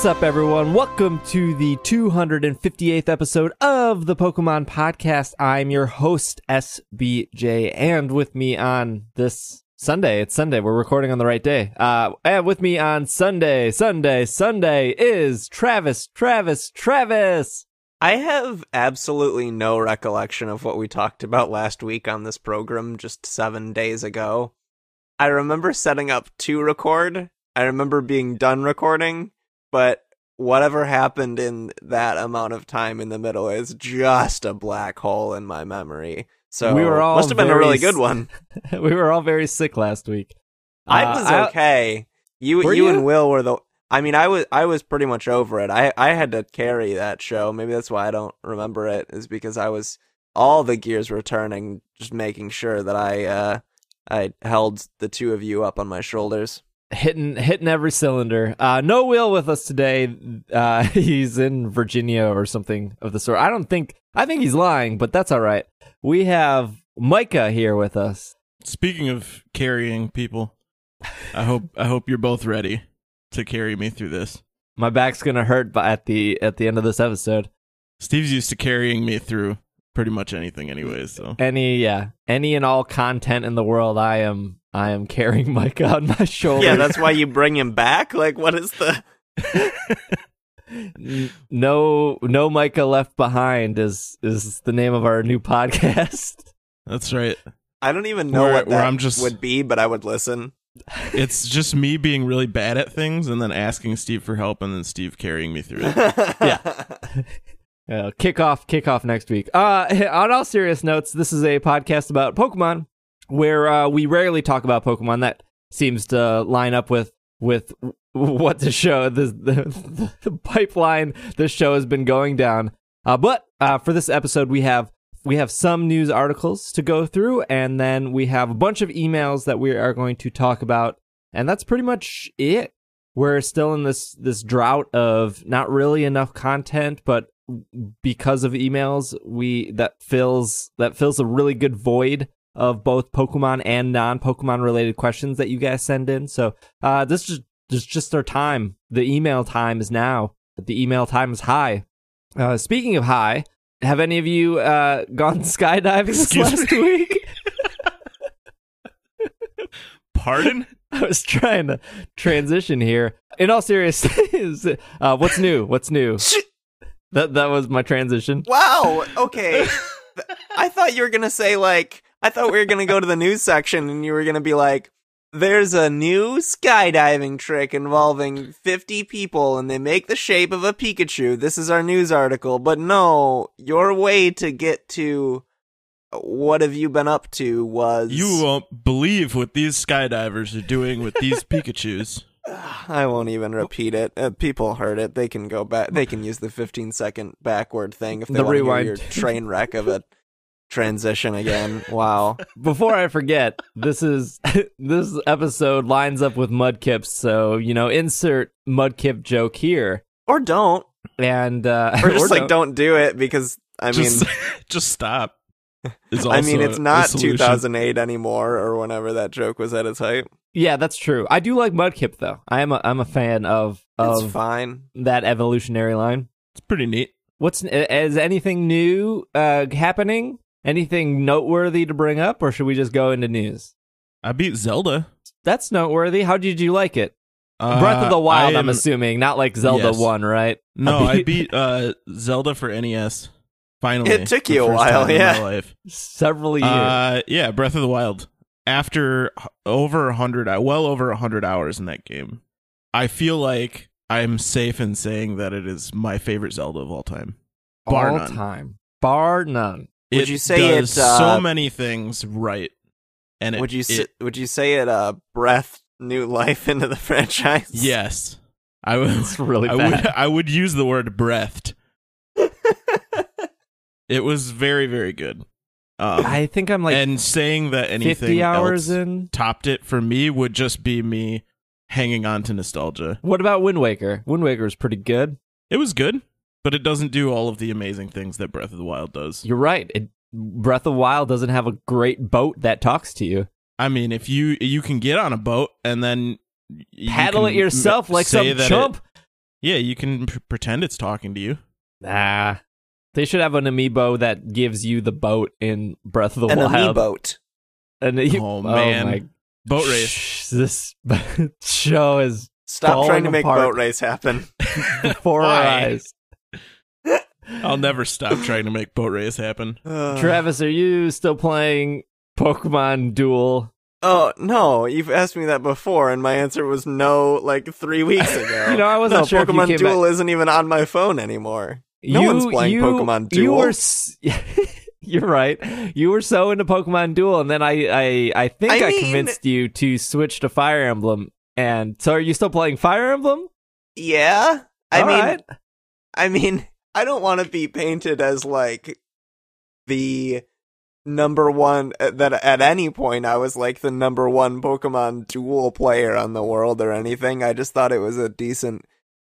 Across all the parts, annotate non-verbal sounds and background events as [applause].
What's up, everyone? Welcome to the 258th episode of the Pokemon Podcast. I'm your host, SBJ, and with me on this Sunday, it's Sunday, we're recording on the right day. Uh, and with me on Sunday, Sunday, Sunday is Travis, Travis, Travis. I have absolutely no recollection of what we talked about last week on this program just seven days ago. I remember setting up to record. I remember being done recording, but whatever happened in that amount of time in the middle is just a black hole in my memory. So We were all must have been a really good one. [laughs] we were all very sick last week. I Uh, was okay. You you, you? and Will were the I mean I was I was pretty much over it. I I had to carry that show. Maybe that's why I don't remember it is because I was all the gears were turning just making sure that I uh I held the two of you up on my shoulders. Hitting hitting every cylinder. Uh, no Will with us today. Uh, [laughs] he's in Virginia or something of the sort. I don't think. I think he's lying, but that's all right. We have Micah here with us. Speaking of carrying people, I hope I hope you're both ready to carry me through this. My back's gonna hurt by- at the at the end of this episode. Steve's used to carrying me through pretty much anything anyways, so Any yeah, any and all content in the world, I am I am carrying Micah on my shoulder. Yeah, that's why you bring him back. Like what is the [laughs] no no Micah left behind is is the name of our new podcast. that's right. I don't even know Where- what where I'm just- would be, but I would listen. It's just me being really bad at things and then asking Steve for help and then Steve carrying me through it. [laughs] yeah. Uh, kickoff, kickoff next week. Uh, [laughs] on all serious notes, this is a podcast about Pokemon, where uh, we rarely talk about Pokemon. That seems to line up with with [laughs] what the show, the the, [laughs] the pipeline this show has been going down. Uh, but uh, for this episode, we have we have some news articles to go through, and then we have a bunch of emails that we are going to talk about, and that's pretty much it. We're still in this this drought of not really enough content, but because of emails, we that fills that fills a really good void of both Pokemon and non-Pokemon related questions that you guys send in. So uh, this is this is just our time. The email time is now. The email time is high. Uh, speaking of high, have any of you uh, [laughs] gone skydiving this last me? [laughs] week? Pardon? [laughs] I was trying to transition here. In all seriousness, uh, what's new? What's new? That that was my transition. Wow. Okay. I thought you were gonna say like I thought we were gonna go to the news section and you were gonna be like, "There's a new skydiving trick involving 50 people and they make the shape of a Pikachu." This is our news article, but no, your way to get to what have you been up to was You won't believe what these skydivers are doing with these [laughs] Pikachus. I won't even repeat it. Uh, people heard it. They can go back. They can use the 15 second backward thing if they The want to hear rewind. your train wreck of a transition again. Wow. [laughs] Before I forget, this is [laughs] this episode lines up with Mudkip, so you know, insert Mudkip joke here, Or don't. and uh, Or just [laughs] like don't. don't do it because I mean just just stop. Is I mean it's not 2008 anymore or whenever that joke was at its height. Yeah, that's true. I do like Mudkip though. I am a I'm a fan of It's of fine. that evolutionary line. It's pretty neat. What's is anything new uh, happening? Anything noteworthy to bring up, or should we just go into news? I beat Zelda. That's noteworthy. How did you like it? Breath of the Uh, Wild, I I'm assuming, not like Zelda Yes. One, right? No, I beat uh, Zelda for NES. Finally, It took you a first while, time in yeah. my life. several years. Uh, yeah, Breath of the Wild. After over a hundred, well over a hundred hours in that game, I feel like I'm safe in saying that it is my favorite Zelda of all time. Bar all none. time, bar none. Would It you say does it, uh, so many things right? And it, would you it- say, would you say it uh breath new life [laughs] into the franchise? Yes, I would. It's really I bad. would. I would use the word breathed. [laughs] it was very, very good. Um, I think I'm like and saying that anything 50 hours else in. topped it for me would just be me hanging on to nostalgia. What about Wind Waker? Wind Waker is pretty good. It was good, but it doesn't do all of the amazing things that Breath of the Wild does. You're right. It, Breath of the Wild doesn't have a great boat that talks to you. I mean, if you you can get on a boat and then Paddle it yourself m- like say some that it- chump. Yeah, you can p- pretend it's talking to you. Nah. They should have an amiibo that gives you the boat in Breath of the An Wild. amiibo. And you- oh, oh, man. my Boat race. Shh, This [laughs] show is Stop trying to make apart. boat race happen. [laughs] [laughs] before our eyes. I'll never stop trying to make boat race happen. Uh. Travis, are you still playing Pokemon Duel? Oh no, you've asked me that before, and my answer was no, like three weeks [laughs] ago. You know, I wasn't no, sure if you Pokemon came Duel isn't even on my phone anymore. No you, one's playing you, Pokemon You Duel. were, s- [laughs] you're right. You were so into Pokemon Duel, and then I, I, I think I, I mean- convinced you to switch to Fire Emblem. And so, are you still playing Fire Emblem? Yeah, I All mean, right. I mean, I don't want to be painted as like the number one uh, that at any point I was like the number one Pokemon Duel player on the world or anything. I just thought it was a decent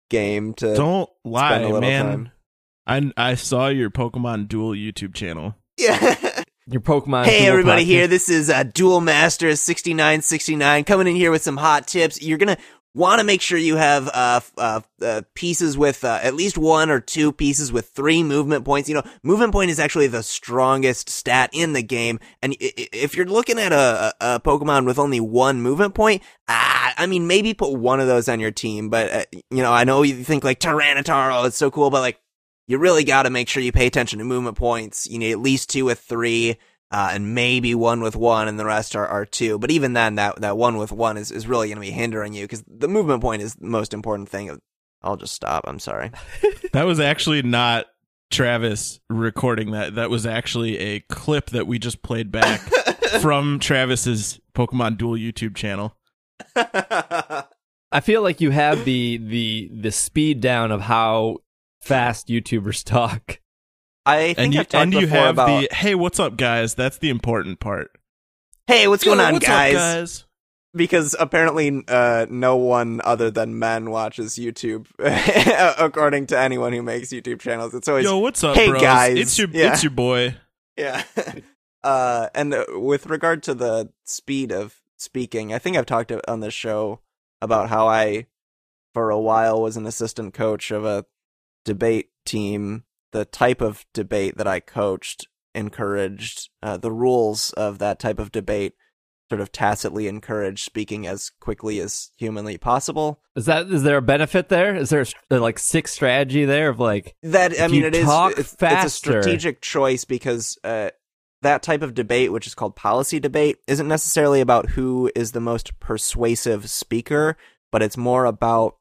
game to Don't lie, spend a man. time. I I saw your Pokemon Duel YouTube channel. Yeah. [laughs] your Pokemon. Hey everybody podcast. here, this is uh, Duel Master 6969 coming in here with some hot tips. You're gonna want to make sure you have uh, uh, uh, pieces with uh, at least one or two pieces with three movement points. You know, movement point is actually the strongest stat in the game, and if you're looking at a, a, a Pokemon with only one movement point, ah, I mean, maybe put one of those on your team. But uh, you know, I know you think like Tyranitar, oh, it's so cool, but like you really got to make sure you pay attention to movement points. You need at least two with three, uh, and maybe one with one, and the rest are, are two. But even then, that, that one with one is, is really going to be hindering you because the movement point is the most important thing. I'll just stop. I'm sorry. [laughs] That was actually not Travis recording that. That was actually a clip that we just played back [laughs] from Travis's Pokemon Duel YouTube channel. I feel like you have the the the speed down of how fast YouTubers talk. I think And you I've talked and you before have about, the hey, what's up, guys? That's the important part. hey, what's going Yo, on, what's up, guys? guys? Because apparently, uh, no one other than men watches YouTube, [laughs] according to anyone who makes YouTube channels. It's always Yo, what's up, Hey, bros? guys. It's your Yeah. it's your boy. [laughs] Yeah. uh, and uh, with regard to the speed of speaking, I think I've talked on this show about how I, for a while, was an assistant coach of a debate team. The type of debate that I coached encouraged uh, the rules of that type of debate sort of tacitly encouraged speaking as quickly as humanly possible. Is that is there a benefit there? Is there a, like six strategy there of like That I mean, it is it's, it's a strategic choice because uh, that type of debate, which is called policy debate, isn't necessarily about who is the most persuasive speaker, but it's more about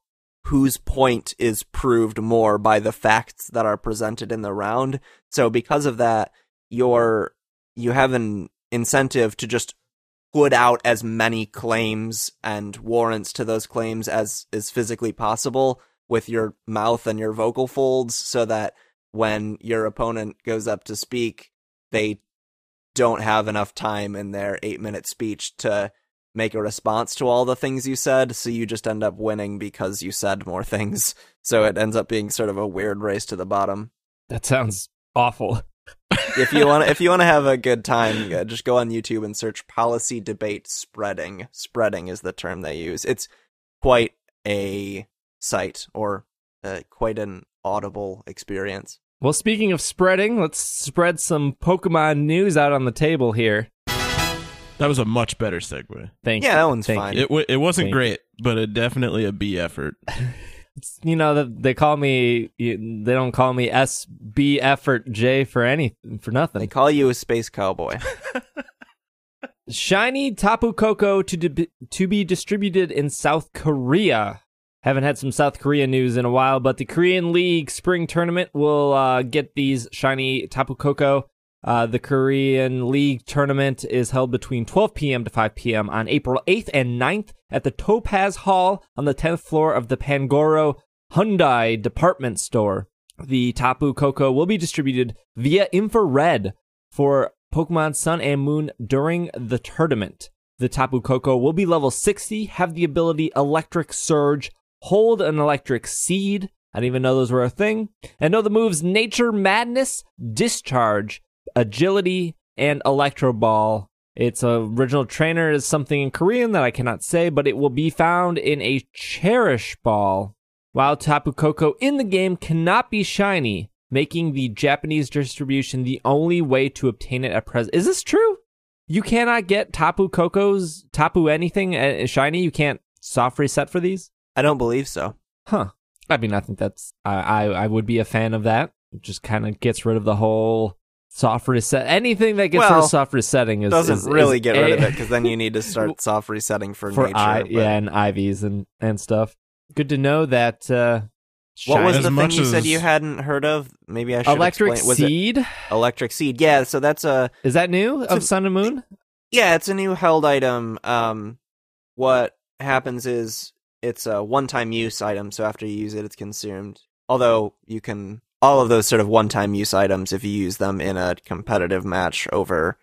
whose point is proved more by the facts that are presented in the round. So because of that, you're you have an incentive to just put out as many claims and warrants to those claims as is physically possible with your mouth and your vocal folds so that when your opponent goes up to speak, they don't have enough time in their eight minute speech to make a response to all the things you said. So you just end up winning because you said more things. [laughs] So it ends up being sort of a weird race to the bottom. that sounds awful. If you want, if you want to have a good time, [laughs] uh, just go on YouTube and search policy debate spreading. Spreading is the term they use. It's quite a sight or uh, quite an audible experience. Well, speaking of spreading, let's spread some Pokemon news out on the table here. That was a much better segue. Thank you. Yeah, you. that one's Thank fine. you. It w- it wasn't Thank great, but it definitely a B effort. [laughs] You know they call me. They don't call me SB effort J for any for nothing. They call you a space cowboy. [laughs] Shiny Tapu Koko to di- to be distributed in South Korea. Haven't had some South Korea news in a while, but the Korean League Spring Tournament will uh, get these shiny Tapu Koko. Uh, the Korean League Tournament is held between 12 p.m. to 5 p.m. on April 8th and 9th at the Topaz Hall on the 10th floor of the Pangoro Hyundai department store. The Tapu Koko will be distributed via infrared for Pokemon Sun and Moon during the tournament. The Tapu Koko will be level 60, have the ability Electric Surge, hold an Electric Seed. I didn't even know those were a thing. And know the moves Nature Madness, Discharge, Agility, and Electro Ball. Its original trainer is something in Korean that I cannot say, but it will be found in a Cherish Ball. while Tapu Koko in the game cannot be shiny, making the Japanese distribution the only way to obtain it at present. Is this true? You cannot get Tapu Koko's Tapu anything uh, shiny. You can't soft reset for these. I don't believe so. Huh. I mean, I think that's I I, I would be a fan of that. It just kind of gets rid of the whole soft reset. Anything that gets rid Well, of soft resetting is Doesn't is- really is get rid of it because then you need to [laughs] start soft resetting for, for nature. I, but- yeah, and IVs and and stuff. Good to know that. Uh, What was As the thing much you said you hadn't heard of? Maybe I should electric explain. Was it seed? electric seed? Yeah, so that's a Is that new of a- Sun and Moon? yeah, it's a new held item. Um, what happens is it's a one-time use item, so after you use it, it's consumed. Although you can all of those sort of one-time use items, if you use them in a competitive match over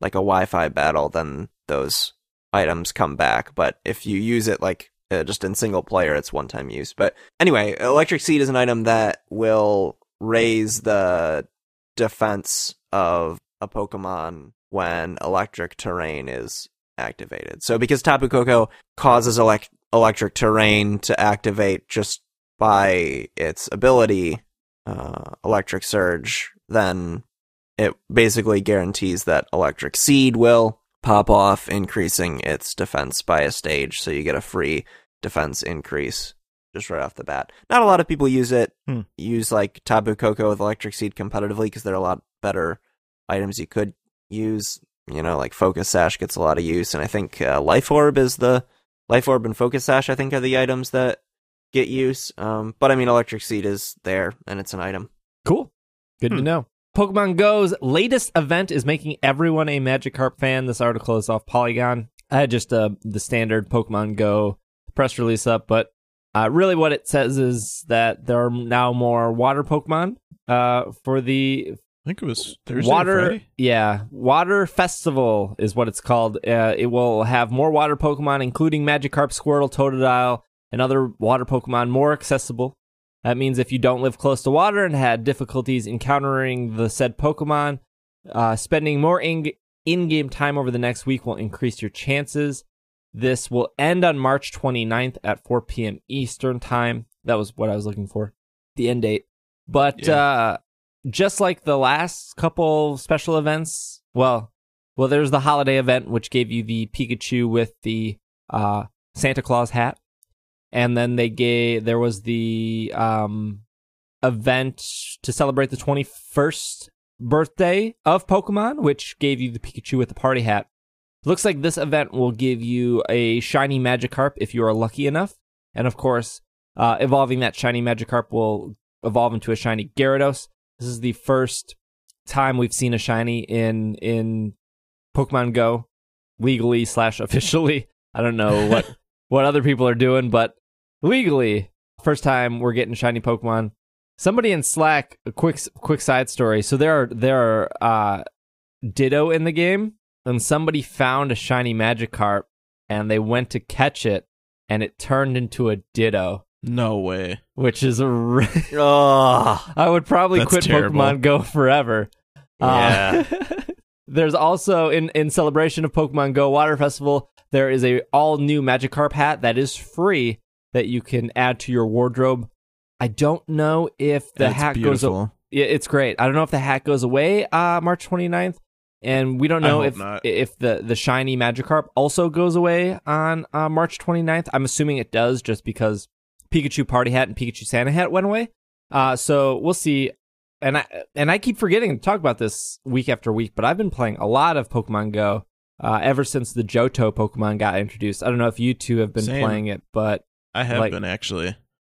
like a Wi-Fi battle, then those items come back. But if you use it like uh, just in single player, it's one-time use. But anyway, electric seed is an item that will raise the defense of a Pokemon when electric terrain is activated. So because Tapu Koko causes elec- electric terrain to activate just by its ability, uh, electric surge, then it basically guarantees that electric seed will pop off, increasing its defense by a stage. So you get a free defense increase just right off the bat. Not a lot of people use it. Hmm. Use like Tapu Koko with Electric Seed competitively because there are a lot better items you could use. You know, like Focus Sash gets a lot of use, and I think uh, Life Orb is the Life Orb and Focus Sash. I think are the items that get use. Um, but I mean, Electric Seed is there, and it's an item. Cool. Good to Hmm. know. Pokemon Go's latest event is making everyone a Magikarp fan. This article is off Polygon. I had just uh, the standard Pokemon Go press release up, but uh, really what it says is that there are now more water Pokemon uh, for the I think it was Thursday. water. Friday? Yeah, Water Festival is what it's called. Uh, it will have more water Pokemon, including Magikarp, Squirtle, Totodile, and other water Pokemon, more accessible. That means if you don't live close to water and had difficulties encountering the said Pokemon, uh, spending more in in-game time over the next week will increase your chances. This will end on March 29th at 4 p.m. Eastern Time. That was what I was looking for, the end date. But Yeah. uh, just like the last couple special events, well, well, there's the holiday event which gave you the Pikachu with the uh, Santa Claus hat, and then they gave there was the um, event to celebrate the 21st birthday of Pokemon, which gave you the Pikachu with the party hat. Looks like this event will give you a shiny Magikarp if you are lucky enough, and of course, uh, evolving that shiny Magikarp will evolve into a shiny Gyarados. This is the first time we've seen a shiny in in Pokemon Go, legally slash officially. I don't know what [laughs] what other people are doing, but legally, first time we're getting shiny Pokemon. Somebody in Slack, a quick quick side story. So there are there are uh, Ditto in the game, and somebody found a shiny Magikarp, and they went to catch it, and it turned into a Ditto, No way. which is a. re- [laughs] Oh, I would probably quit terrible. Pokemon Go forever. Uh, [laughs] there's also in in celebration of Pokemon Go Water Festival, there is a all new Magikarp hat that is free that you can add to your wardrobe. I don't know if the That's hat goes. beautiful. Yeah, it's great. I don't know if the hat goes away uh March 29th and we don't know if not. if the the shiny Magikarp also goes away on uh, March 29th. I'm assuming it does just because Pikachu Party Hat and Pikachu Santa Hat went away. Uh so we'll see. And I and I keep forgetting to talk about this week after week, but I've been playing a lot of Pokemon Go uh, ever since the Johto Pokemon got introduced. I don't know if you two have been Same. playing it, but I have Like- been actually.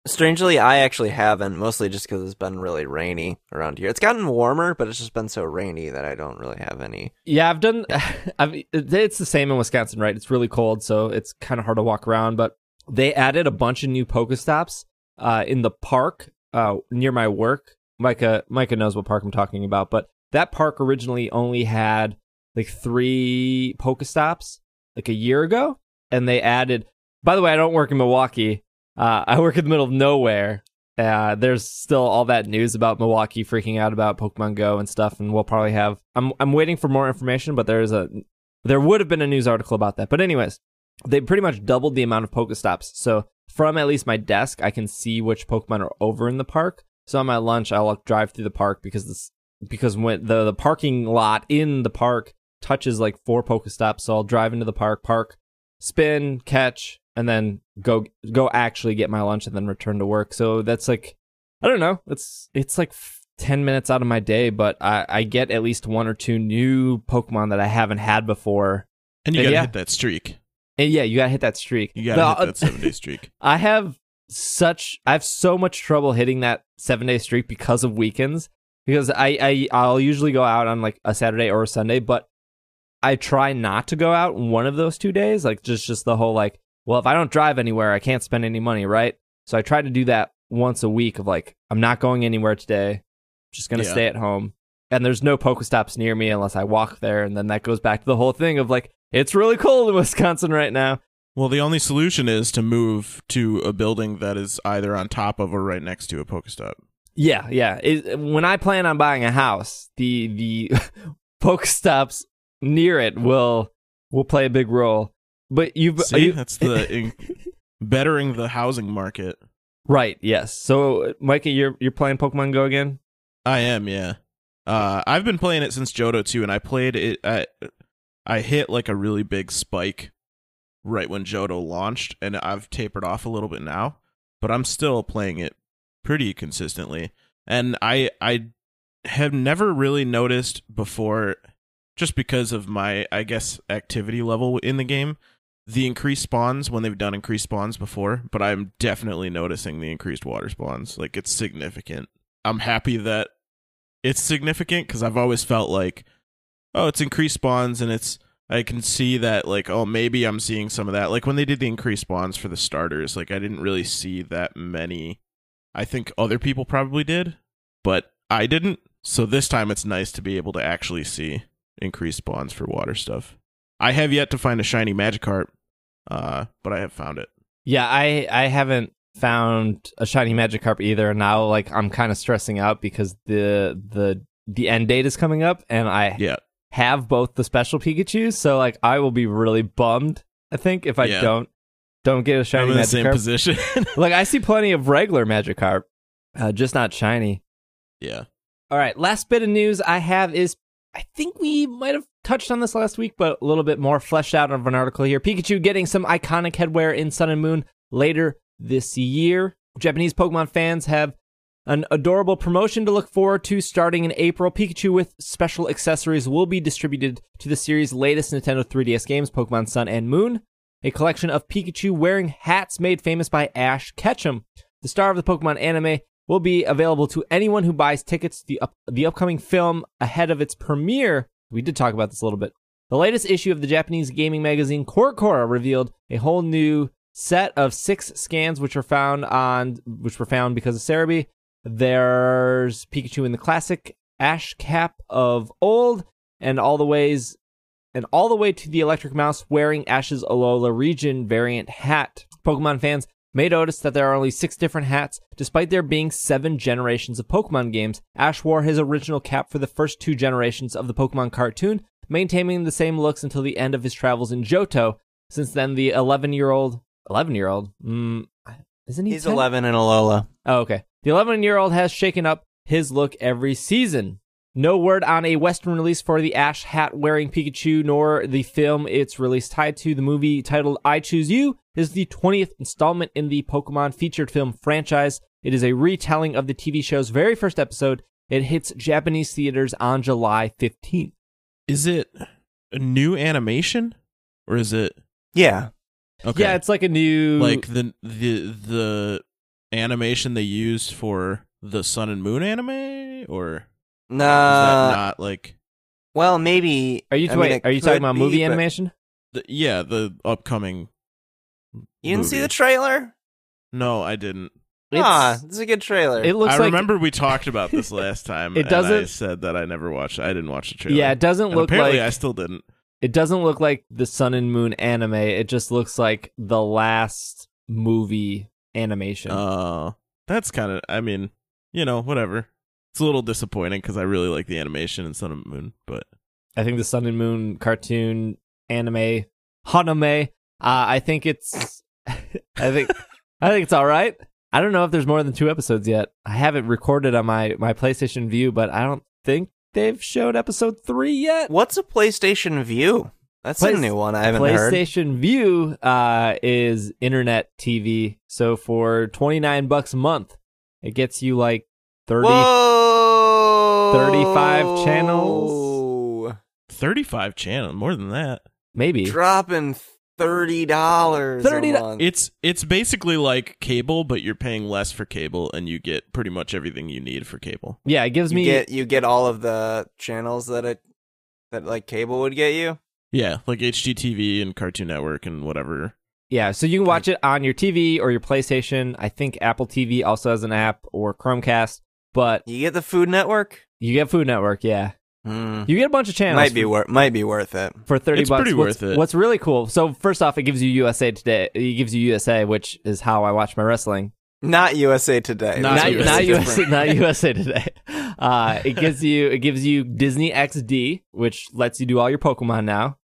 strangely, I actually haven't. Mostly just because it's been really rainy around here. It's gotten warmer, but it's just been so rainy that I don't really have any. Yeah, I've done. [laughs] I've, it's the same in Wisconsin, right? It's really cold, so it's kind of hard to walk around. But they added a bunch of new Pokestops uh, in the park uh, near my work. Micah, Micah knows what park I'm talking about, but that park originally only had like three Pokestops like a year ago, and they added. By the way, I don't work in Milwaukee. Uh, I work in the middle of nowhere. Uh, there's still all that news about Milwaukee freaking out about Pokemon Go and stuff, and we'll probably have. I'm I'm waiting for more information, but there's a there would have been a news article about that. But anyways, they pretty much doubled the amount of Pokestops. So from at least my desk, I can see which Pokemon are over in the park. So on my lunch, I'll drive through the park because this because when the the parking lot in the park touches like four Pokestops, so I'll drive into the park, park, spin, catch, and then go go actually get my lunch and then return to work. So that's like I don't know. It's it's like 10 minutes out of my day, but I, I get at least one or two new Pokemon that I haven't had before. And you gotta yeah. hit that streak. And yeah, you gotta hit that streak. You gotta hit that uh, seven day [laughs] streak. I have such I have so much trouble hitting that seven day streak because of weekends. Because I, I I'll usually go out on like a Saturday or a Sunday, but I try not to go out one of those two days. Like just just the whole like, well, if I don't drive anywhere, I can't spend any money, right? So I try to do that once a week of like, I'm not going anywhere today. I'm Just gonna Yeah. stay at home. And there's no Pokestops near me unless I walk there, and then that goes back to the whole thing of like, it's really cold in [laughs] Wisconsin right now. Well, the only solution is to move to a building that is either on top of or right next to a Pokestop. Yeah, yeah. It, when I plan on buying a house, the the [laughs] Pokestops near it will will play a big role. But you've See, you- that's the [laughs] in- bettering the housing market. right. Yes. So, Micah, you're you're playing Pokemon Go again. I am, yeah. Uh, I've been playing it since Johto 2, and I played it. I, I hit like a really big spike right when Johto launched, and I've tapered off a little bit now, but I'm still playing it pretty consistently. And I, I have never really noticed before, just because of my, I guess, activity level in the game, the increased spawns when they've done increased spawns before, but I'm definitely noticing the increased water spawns. Like, it's significant. I'm happy that it's significant because I've always felt like, oh, it's increased spawns and it's I can see that like oh maybe I'm seeing some of that like when they did the increased spawns for the starters like I didn't really see that many. I think other people probably did, but I didn't. So this time it's nice to be able to actually see increased spawns for water stuff. I have yet to find a shiny Magikarp, uh, but I have found it. Yeah, I I haven't found a shiny Magikarp either. and Now, like, I'm kind of stressing out because the the the end date is coming up, and I Yeah, have both the special Pikachu's. So, like, I will be really bummed. I think if I Yeah. don't don't get a shiny in the same position. [laughs] like, I see plenty of regular Magikarp, uh, just not shiny. yeah. All right, last bit of news I have is I think we might have touched on this last week, but a little bit more fleshed out of an article here. Pikachu getting some iconic headwear in Sun and Moon later this year. Japanese Pokemon fans have an adorable promotion to look forward to starting in April. Pikachu with special accessories will be distributed to the series' latest Nintendo 3DS games, Pokemon Sun and Moon. A collection of Pikachu wearing hats made famous by Ash Ketchum, the star of the Pokemon anime, will be available to anyone who buys tickets to the, up- the upcoming film ahead of its premiere. We did talk about this a little bit. The latest issue of the Japanese gaming magazine CoroCoro revealed a whole new set of six scans, which were found on, which were found because of Serebii. There's Pikachu in the classic Ash cap of old, and all the ways, and all the way to the Electric Mouse wearing Ash's Alola region variant hat. Pokemon fans may notice that there are only six different hats, despite there being seven generations of Pokemon games. Ash wore his original cap for the first two generations of the Pokemon cartoon, maintaining the same looks until the end of his travels in Johto. Since then, the 11 year old, 11 year old, mm, isn't he? He's 10? 11 in Alola. Oh, okay. The 11 year old has shaken up his look every season. No word on a Western release for the Ash hat wearing Pikachu, nor the film it's release tied to. The movie titled I Choose You is the 20th installment in the Pokemon featured film franchise. It is a retelling of the TV show's very first episode. It hits Japanese theaters on July 15th. Is it a new animation or is it Yeah. okay? Yeah, it's like a new. like the the the animation they used for the Sun and Moon anime, or is that not like well, maybe. are you, I mean, wait, are you talking about movie but- animation? the, yeah the upcoming? You didn't see the trailer? No, I didn't. Ah, It's- this is a good trailer. it looks I like. remember we talked about this [laughs] last time. It and I doesn't- said that I never watched. I didn't watch the trailer. Yeah, it doesn't And look apparently like I still didn't. it doesn't look like the Sun and Moon anime. It just looks like the last movie animation. Uh, that's kind of. I mean, you know, whatever. It's a little disappointing because I really like the animation in Sun and Moon, but I think the Sun and Moon cartoon anime Haname. Uh, I think it's. [laughs] I think I think it's all right. I don't know if there's more than two episodes yet. I have it recorded on my my PlayStation Vue, but I don't think they've showed episode three yet. What's a PlayStation Vue? That's Place- a new one I haven't heard. PlayStation Vue uh, is internet TV. So for twenty nine bucks a month, it gets you like thirty. Whoa! 35 channels? 35 channel, more than that. Maybe Dropping thirty dollars. $30 a month. It's it's basically like cable, but you're paying less for cable and you get pretty much everything you need for cable. yeah, it gives you me get you get all of the channels that it that like cable would get you. Yeah, like HGTV and Cartoon Network and whatever. yeah. So you can watch it on your TV or your PlayStation. I think Apple TV also has an app or Chromecast, but You get the Food Network. You get Food Network. Yeah, Hmm. you get a bunch of channels. Might be worth might be worth it. for 30 It's bucks. pretty what's, worth it. What's really cool. So first off, it gives you USA Today. It gives you USA, which is how I watch my wrestling. Not USA Today. Not not, USA not Today. USA, not USA Today. Uh, it gives you it gives you Disney XD, which lets you do all your Pokemon now.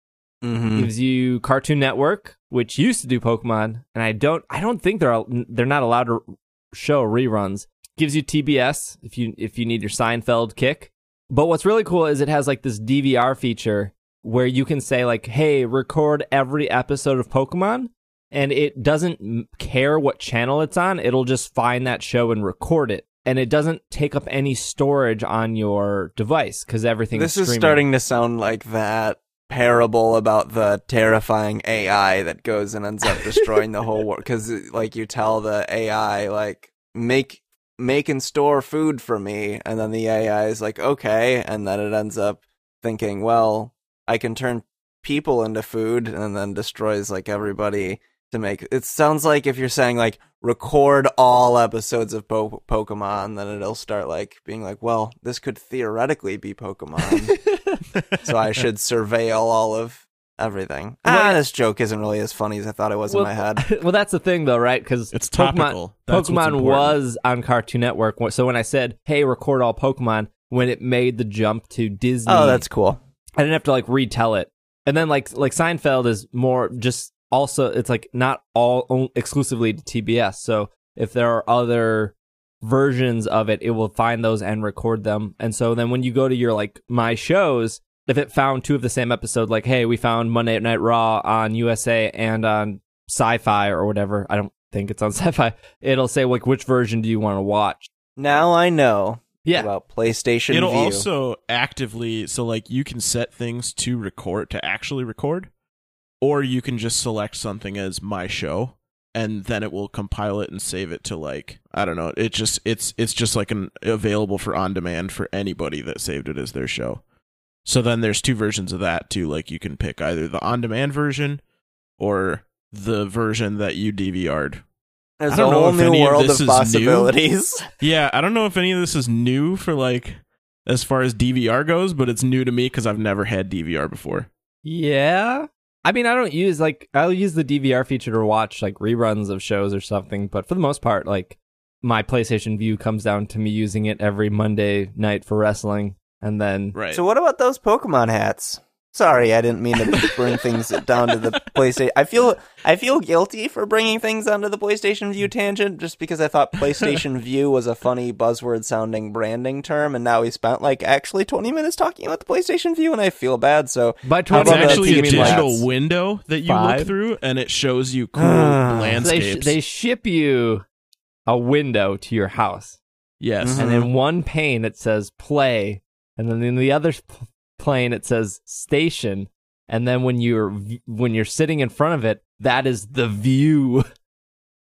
hmm Gives you Cartoon Network, which used to do Pokemon, and I don't I don't think they're they're not allowed to show reruns. Gives you TBS if you if you need your Seinfeld kick. But what's really cool is it has like this DVR feature where you can say like, "Hey, record every episode of Pokemon." And it doesn't care what channel it's on. It'll just find that show and record it. And it doesn't take up any storage on your device because everything This is is starting to sound like that parable about the terrifying AI that goes and ends up [laughs] destroying the whole world. Because like you tell the AI like make make and store food for me, and then the AI is like okay, and then it ends up thinking, well, I can turn people into food, and then destroys like everybody to make. It sounds like if you're saying like record all episodes of po- Pokemon, then it'll start like being like, well, this could theoretically be Pokemon [laughs] so I should surveil all of everything. Ah, this joke isn't really as funny as I thought it was in my head. [laughs] well, that's the thing, though, right? Because It's Pokemon, topical. That's Pokemon was on Cartoon Network. So when I said, "Hey, record all Pokemon," when it made the jump to Disney, Oh, that's cool. I didn't have to like retell it. And then like like Seinfeld is more just also it's like not all on- exclusively to TBS. So if there are other versions of it, it will find those and record them. And so then when you go to your like my shows, if it found two of the same episode, like hey, we found Monday Night Raw on USA and on Sci-Fi or whatever. I don't think it's on [laughs] Sci-Fi. It'll say like which version do you want to watch? Now I know Yeah. about PlayStation It'll Vue. also actively so like you can set things to record to actually record, or you can just select something as my show, and then it will compile it and save it to like I don't know. It just it's it's just like an available for on demand for anybody that saved it as their show. So then there's two versions of that too. Like you can pick either the on demand version or the version that you DVR'd. There's I don't a know whole if new any of this of is new. possibilities. [laughs] [laughs] Yeah, I don't know if any of this is new for like as far as DVR goes, but it's new to me because I've never had DVR before. Yeah. I mean, I don't use like I'll use the DVR feature to watch like reruns of shows or something, but for the most part, like my PlayStation Vue comes down to me using it every Monday night for wrestling, and then Right. So what about those Pokemon hats? Sorry, I didn't mean to [laughs] bring things down to the PlayStation. I feel I feel guilty for bringing things onto the PlayStation Vue tangent just because I thought PlayStation [laughs] Vue was a funny buzzword sounding branding term, and now we spent like actually 20 minutes talking about the PlayStation Vue, and I feel bad. So by How it's about that actually a digital lats? window that you Five? look through, and it shows you cool Ah. [sighs] they landscapes. sh- they ship you a window to your house, yes, Mhm. and in one pane it says play, and then in the other plane it says station, and then when you're when you're sitting in front of it, that is the view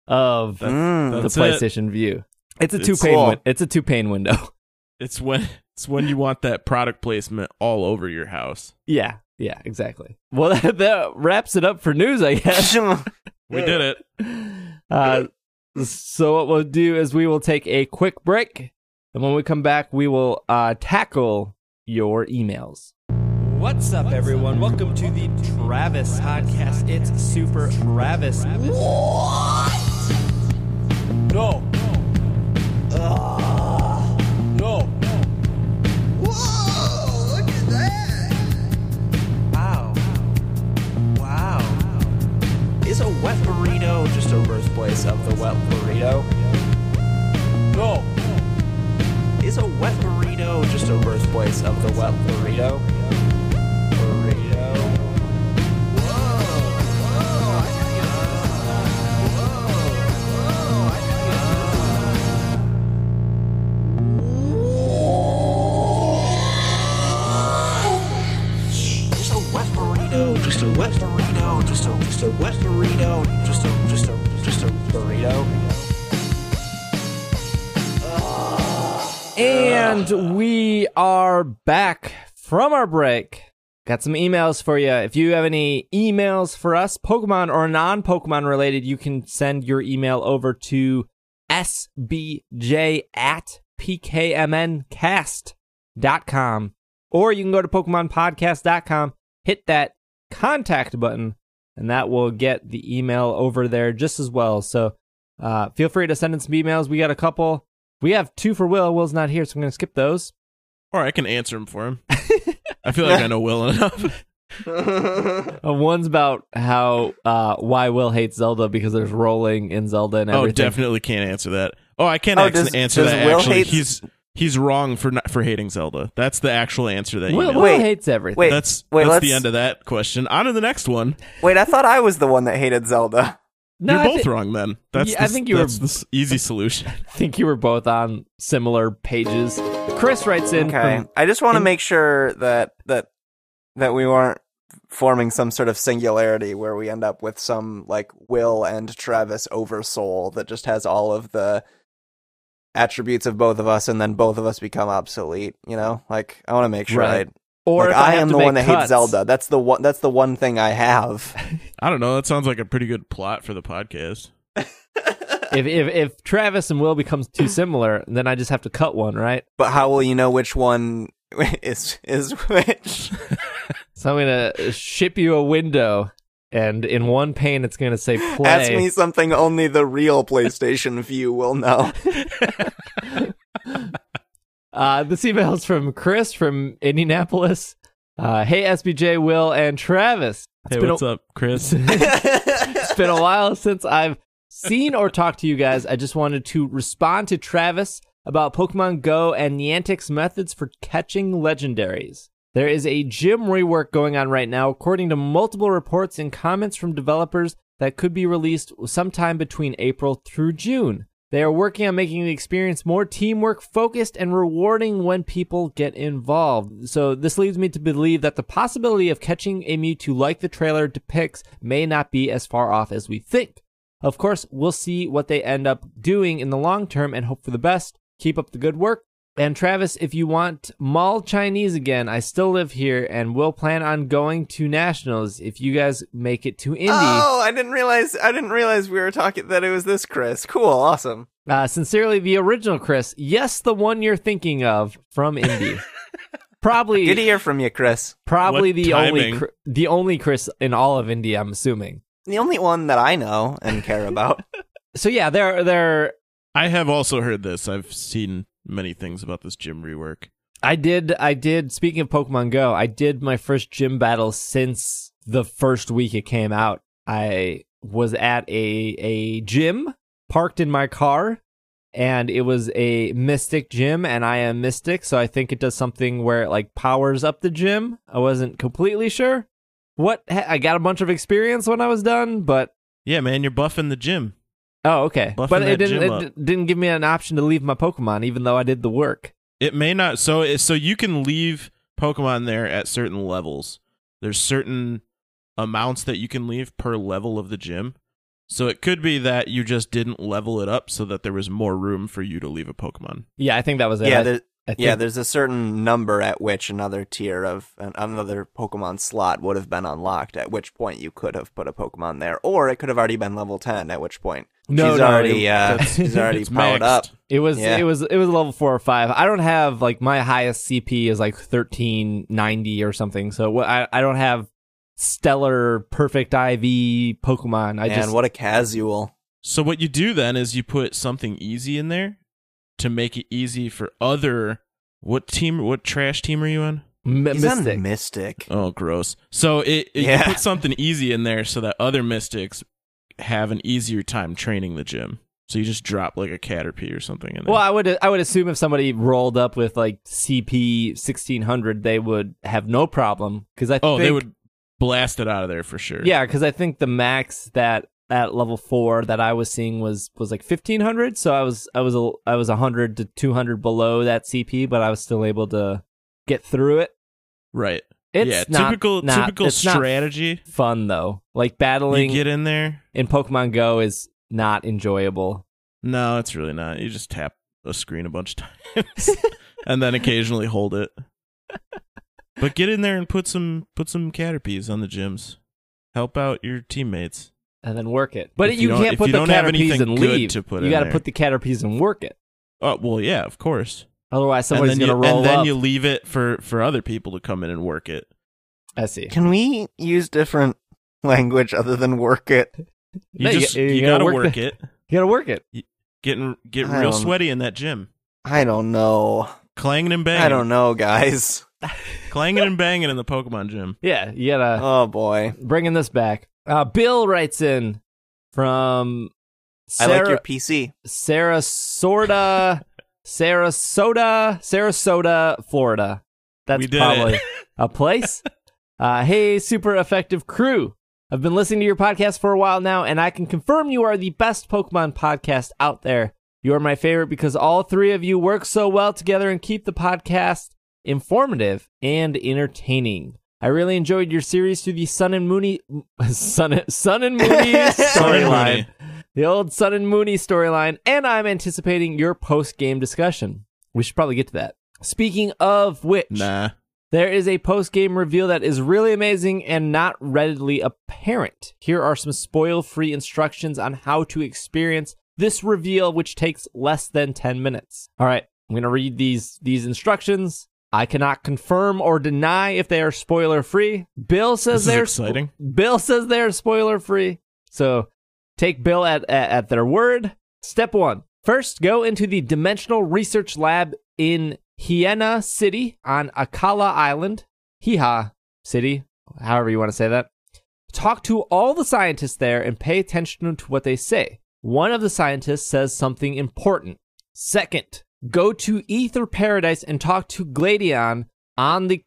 of Mm. the That's it. PlayStation View. It's a It's two pane. cool. Win- it's a two pane window. [laughs] it's when it's when you want that product placement all over your house. yeah, yeah, exactly. Well, that, [laughs] that wraps it up for news, I guess. [laughs] We did it. Uh, so what we'll do is we will take a quick break, and when we come back, we will uh, tackle your emails. What's up, everyone? Welcome to the Travis podcast. It's Super Travis. What? No. No. Whoa! Look at that! Wow. Wow. Is a wet burrito just a birthplace birthplace of the wet burrito? No. Is a wet burrito just a birthplace of the wet burrito? Burrito. Just a wet burrito, just a wet burrito, just a just a wet burrito, just a just a just a burrito. And we are back from our break. Got some emails for you. If you have any emails for us, Pokemon or non Pokemon related, you can send your email over to sbj at pkmncast.com. Or you can go to PokemonPodcast.com, hit that contact button, and that will get the email over there just as well. So uh, feel free to send in some emails. We got a couple. We have two for Will. Will's not here, so I'm going to skip those. Or I can answer him for him. [laughs] I feel like I know Will [laughs] enough. Uh, one's about how uh, why Will hates Zelda because there's rolling in Zelda and everything. oh, definitely can't answer that. Oh, I can Oh, does- answer does that. Will actually, hates- he's he's wrong for not, for hating Zelda. That's the actual answer that you Will, know. Will hates everything. wait. That's wait, that's the end of that question. On to the next one. Wait, I thought I was the one that hated Zelda. No, You're I both thi- wrong then. That's Yeah, the, I think you were- the easy solution. [laughs] I think you were both on similar pages. Chris writes in Okay, from I just want to in- make sure that that that we weren't forming some sort of singularity where we end up with some like Will and Travis oversoul that just has all of the attributes of both of us, and then both of us become obsolete. You know, like I want to make sure Right. I. or like, if I, have am to the make one that cuts. hates Zelda. That's the one. That's the one thing I have. [laughs] I don't know. That sounds like a pretty good plot for the podcast. If, if if Travis and Will becomes too similar, then I just have to cut one, right? But how will you know which one [laughs] is is which? [laughs] So I'm gonna ship you a window, and in one pane it's gonna say play. Ask me something only the real PlayStation View will know. Uh, this email is from Chris from Indianapolis. Uh, hey, SBJ, Will, and Travis. It's Hey, been a- what's up, Chris? [laughs] it's been a while since I've seen or talked to you guys. I just wanted to respond to Travis about Pokemon Go and Niantic's methods for catching legendaries. There is a gym rework going on right now, according to multiple reports and comments from developers that could be released sometime between April through June. They are working on making the experience more teamwork focused and rewarding when people get involved. So this leads me to believe that the possibility of catching a Mewtwo like the trailer depicts may not be as far off as we think. Of course, we'll see what they end up doing in the long term and hope for the best. Keep up the good work. And Travis, if you want mall Chinese again, I still live here and will plan on going to nationals if you guys make it to Indy. Oh, I didn't realize. I didn't realize we were talking that it was this Chris. Cool, awesome. Uh, sincerely, the original Chris. Yes, the one you're thinking of from Indy. [laughs] probably, Good to hear from you, Chris. probably What the only, timing. Chri- the only Chris in all of Indy. I'm assuming. The only one that I know and care about. [laughs] So yeah, they're they're. I have also heard this. I've seen many things about this gym rework. I did. I did. Speaking of Pokemon Go, I did my first gym battle since the first week it came out. I was at a a gym parked in my car and it was a mystic gym and i am mystic so i think it does something where it like powers up the gym i wasn't completely sure what i got a bunch of experience when i was done but Yeah, man, you're buffing the gym. Oh okay Buffing but it didn't it d- didn't give me an option to leave my pokemon even though i did the work It may not. So so you can leave Pokemon there at certain levels. There's certain amounts that you can leave per level of the gym. So it could be that you just didn't level it up so that there was more room for you to leave a Pokemon. yeah i think that was it yeah, I- there, I think yeah. There's a certain number at which another tier of an, another Pokemon slot would have been unlocked. At which point you could have put a Pokemon there, or it could have already been level ten. At which point No, she's no, already it- uh, That's- she's already it's powered maxed. up. It was Yeah. it was it was level four or five. I don't have like my highest CP is like thirteen ninety or something. So what I I don't have stellar perfect IV Pokemon. I Man, just what a casual. So what you do then is you put something easy in there to make it easy for other what team what trash team are you on? m- He's on mystic. Mystic. Oh, gross. So it, it- Yeah. you put something easy in there so that other mystics have an easier time training the gym. So you just drop like a Caterpie or something in there. Well, I would I would assume if somebody rolled up with like CP sixteen hundred, they would have no problem because I oh, think, they would blast it out of there for sure. yeah because I think the max that at level four that I was seeing was was like fifteen hundred, so I was I was a I was hundred to two hundred below that CP, but I was still able to get through it. Right. It's yeah, not, typical not- typical strategy. fun though. Like battling You get in there. in Pokemon Go is not enjoyable. No, it's really not. You just tap a screen a bunch of times [laughs] and then occasionally hold it. But get in there and put some put some Caterpies on the gyms. Help out your teammates. And then work it, but If you, you can't if put you the don't Caterpies and leave. to put you got to put the Caterpies and work it. Oh well, yeah, of course. Otherwise, And somebody's gonna you, roll and then up. you leave it for for other people to come in and work it. I see. Can we use different language other than work it? You No, just g- you, you gotta gotta work work, the- it. You gotta work it. Getting get I real sweaty in that gym. I don't know. Clanging and banging. I don't know, guys. [laughs] Clanging and banging in the Pokemon gym. Yeah, you gotta Oh boy. bringing this back. Uh, Bill writes in from I like Sarah, your PC. Sarasota, Sarasota, Sarasota, Florida. That's probably a [laughs] place. Uh, hey, super effective crew. I've been listening to your podcast for a while now, and I can confirm you are the best Pokemon podcast out there. You are my favorite because all three of you work so well together and keep the podcast informative and entertaining. I really enjoyed your series through the Sun and Mooney Sun, [laughs] Sun and Mooney [laughs] storyline. The old Sun and Mooney storyline, and I'm anticipating your post game discussion. We should probably get to that. Speaking of which, Nah. there is a post game reveal that is really amazing and not readily apparent. Here are some spoil free instructions on how to experience this reveal, which takes less than 10 minutes. All right, I'm going to read these, these instructions. I cannot confirm or deny if they are spoiler free. Bill says they're exciting. Bill says they're spoiler free. So take Bill at, at, at their word. Step one first, go into the Dimensional Research Lab in Hiena City on Akala Island. Hiha City, however you want to say that. Talk to all the scientists there and pay attention to what they say. One of the scientists says something important. Second, go to Aether Paradise and talk to Gladion on the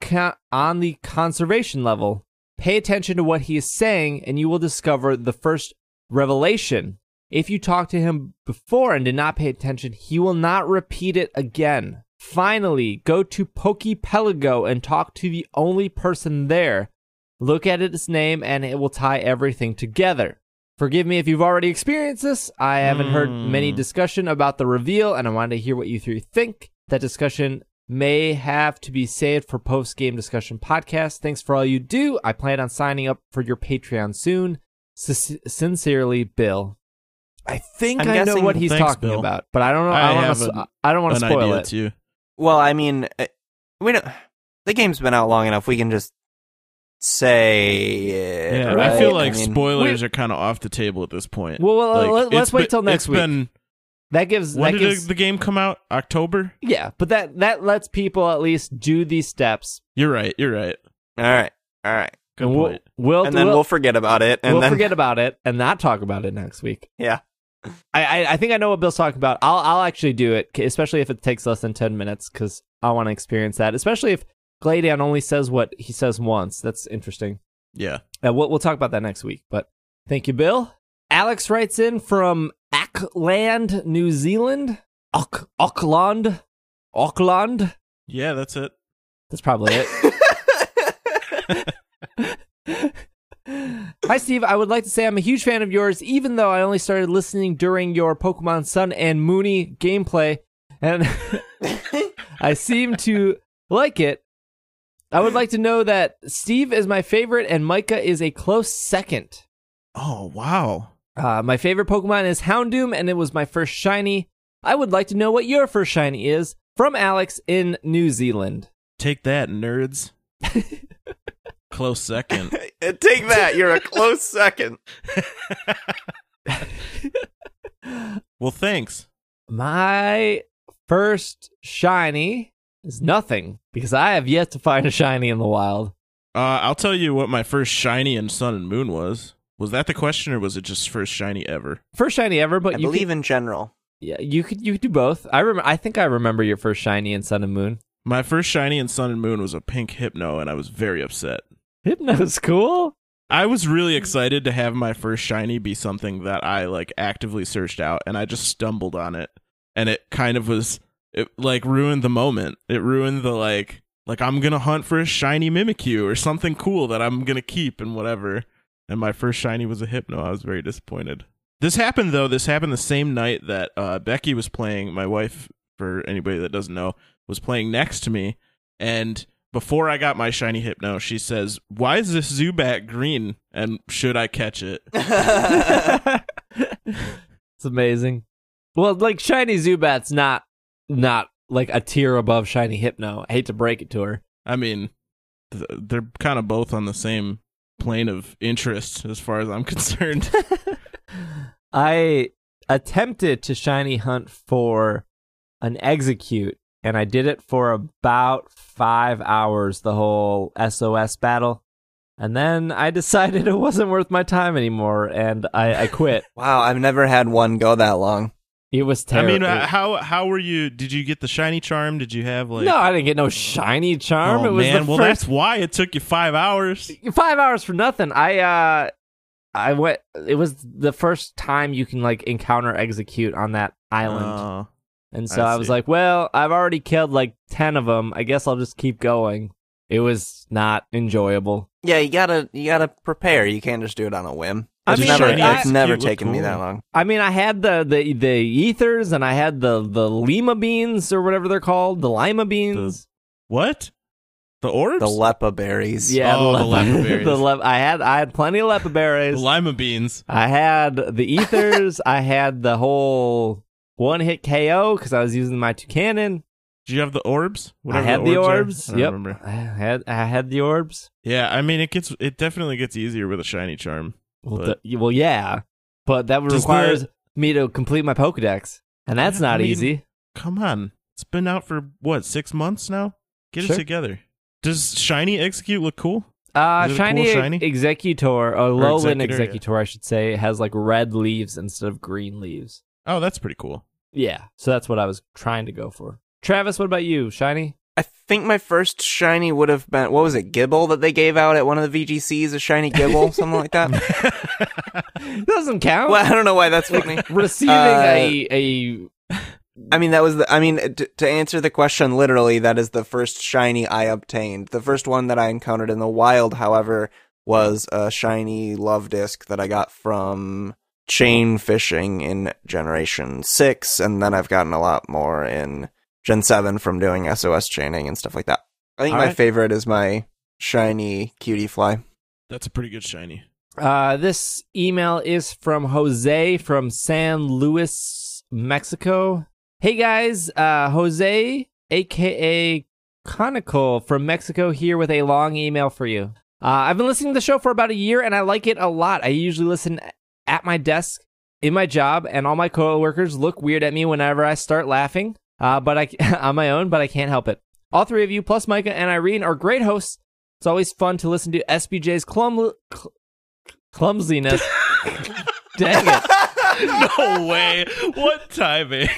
on the conservation level. Pay attention to what he is saying, and you will discover the first revelation. If you talk to him before and did not pay attention, he will not repeat it again. Finally, go to Pokepelago and talk to the only person there. Look at its name, and it will tie everything together. Forgive me if you've already experienced this. I haven't heard many Hmm. discussion about the reveal, and I wanted to hear what you three think. That discussion may have to be saved for post game discussion podcast. Thanks for all you do. I plan on signing up for your Patreon soon. S- sincerely, Bill. I think I'm I know what he's Thanks, talking Bill. about, but I don't know. I I, don't want to. an- I don't want to spoil it. too. Well, I mean, uh, we don't. The game's been out long enough. We can just say it. Yeah, right? I feel like mean, spoilers are kind of off the table at this point. Well, well, Like, let, us wait till next it's week. Been, that gives. when that did gives. the, the game come out? October. yeah, but that that lets people at least do these steps. You're right. You're right. All right, all right, Good and we'll, point. We'll, and then we'll, we'll, forget about it, and we'll then forget about it and not talk about it next week. yeah. I, I, I think I know what Bill's talking about. I'll I'll actually do it, especially if it takes less than ten minutes, because I want to experience that. Especially if Gladion only says what he says once. That's interesting. Yeah. Uh, we'll we'll talk about that next week. But thank you, Bill. Alex writes in from Auckland, New Zealand. Auck, Auckland, Auckland. Yeah, that's it. That's probably it. [laughs] [laughs] Hi, Steve. I would like to say I'm a huge fan of yours, even though I only started listening during your Pokemon Sun and Mooney gameplay, and [laughs] I seem to like it. I would like to know that Steve is my favorite and Micah is a close second. Oh wow. Uh, my favorite Pokemon is Houndoom, and it was my first shiny. I would like to know what your first shiny is from Alex in New Zealand. Take that, nerds. [laughs] Close second. [laughs] Take that. You're a close second. [laughs] Well, thanks. My first shiny is nothing because I have yet to find a shiny in the wild. Uh, I'll tell you what my first shiny in Sun and Moon was. Was that the question, or was it just first shiny ever? First shiny ever, but I you believe could, in general. yeah, you could you could do both. I remember. I think I remember your first shiny in Sun and Moon. My first shiny in Sun and Moon was a pink Hypno, and I was very upset. Hypno's cool. I was really excited to have my first shiny be something that I like actively searched out, and I just stumbled on it, and it kind of was it like ruined the moment. It ruined the like like I'm gonna hunt for a shiny Mimikyu or something cool that I'm gonna keep and whatever. And my first shiny was a Hypno. I was very disappointed. This happened though. This happened the same night that uh, Becky was playing. My wife, for anybody that doesn't know, was playing next to me, and before I got my shiny Hypno, she says, "Why is this Zubat green? And should I catch it?" [laughs] it's amazing. Well, like shiny Zubat's not not like a tier above shiny Hypno. I hate to break it to her. I mean, th- they're kind of both on the same plane of interest as far as I'm [laughs] concerned. [laughs] I attempted to shiny hunt for an Exeggutor, and I did it for about five hours, the whole SOS battle. And then I [laughs] decided it wasn't worth my time anymore, and I, I quit. [laughs] Wow, I've never had one go that long. It was terrible. I mean, uh, how how were you? Did you get the shiny charm? Did you have like? no, I didn't get no shiny charm. oh it was man, well first that's why it took you five hours. five hours for nothing. I uh, I went. It was the first time you can like encounter Exeggutor on that island. Oh. And so I I, was like, well, I've already killed like 10 of them. I guess I'll just keep going. It was not enjoyable. Yeah, you gotta you gotta prepare. You can't just do it on a whim. I It's mean, never, I- it's never Exeggutor looked taken me that long. I mean, I had the, the, the ethers and I had the, the lima beans or whatever they're called, the lima beans. What? The orbs? The Leppa berries. yeah, Oh, the lep- Leppa [laughs] berries. the lep- I had I had plenty of Leppa berries. The berries. lima beans. I had the [laughs] ethers. I had the whole one hit KO because I was using my Toucannon. Do you have the orbs? I had the are. orbs. I Yep, remember. I had I had the orbs. Yeah, I mean, it gets it definitely gets easier with a shiny charm. Well, the- well, yeah, but that Does requires the- me to complete my Pokedex, and that's I not mean, easy. Come on, it's been out for what six months now. Get Sure. it together. Does shiny Exeggutor look cool? Uh, Is it a shiny, cool shiny? Exeggutor, or Alolan Exeggutor, yeah. Exeggutor, I should say, has like red leaves instead of green leaves. Oh, that's pretty cool. Yeah, so that's what I was trying to go for. Travis, what about you? Shiny? I think my first shiny would have been what was it, Gible that they gave out at one of the VGCs, a shiny Gible, [laughs] something like that. [laughs] Doesn't count. Well, I don't know why that's funny. [laughs] Receiving Uh, a a I mean, that was the. I mean, to, to answer the question literally, that is the first shiny I obtained. The first one that I encountered in the wild, however, was a shiny Luvdisc that I got from chain fishing in Generation Six, and then I've gotten a lot more in Gen Seven from doing SOS chaining and stuff like that. I think All my right. favorite is my shiny cutie fly. That's a pretty good shiny. Uh, this email is from Jose from San Luis, Mexico. Hey guys, uh, Jose, aka Conical from Mexico, here with a long email for you. Uh, I've been listening to the show for about a year and I like it a lot. I usually listen at my desk in my job, and all my coworkers look weird at me whenever I start laughing. Uh, but I [laughs] on my own, but I can't help it. All three of you, plus Micah and Irene, are great hosts. It's always fun to listen to SBJ's clum- cl- clumsiness. [laughs] Dang it! No way. What timing?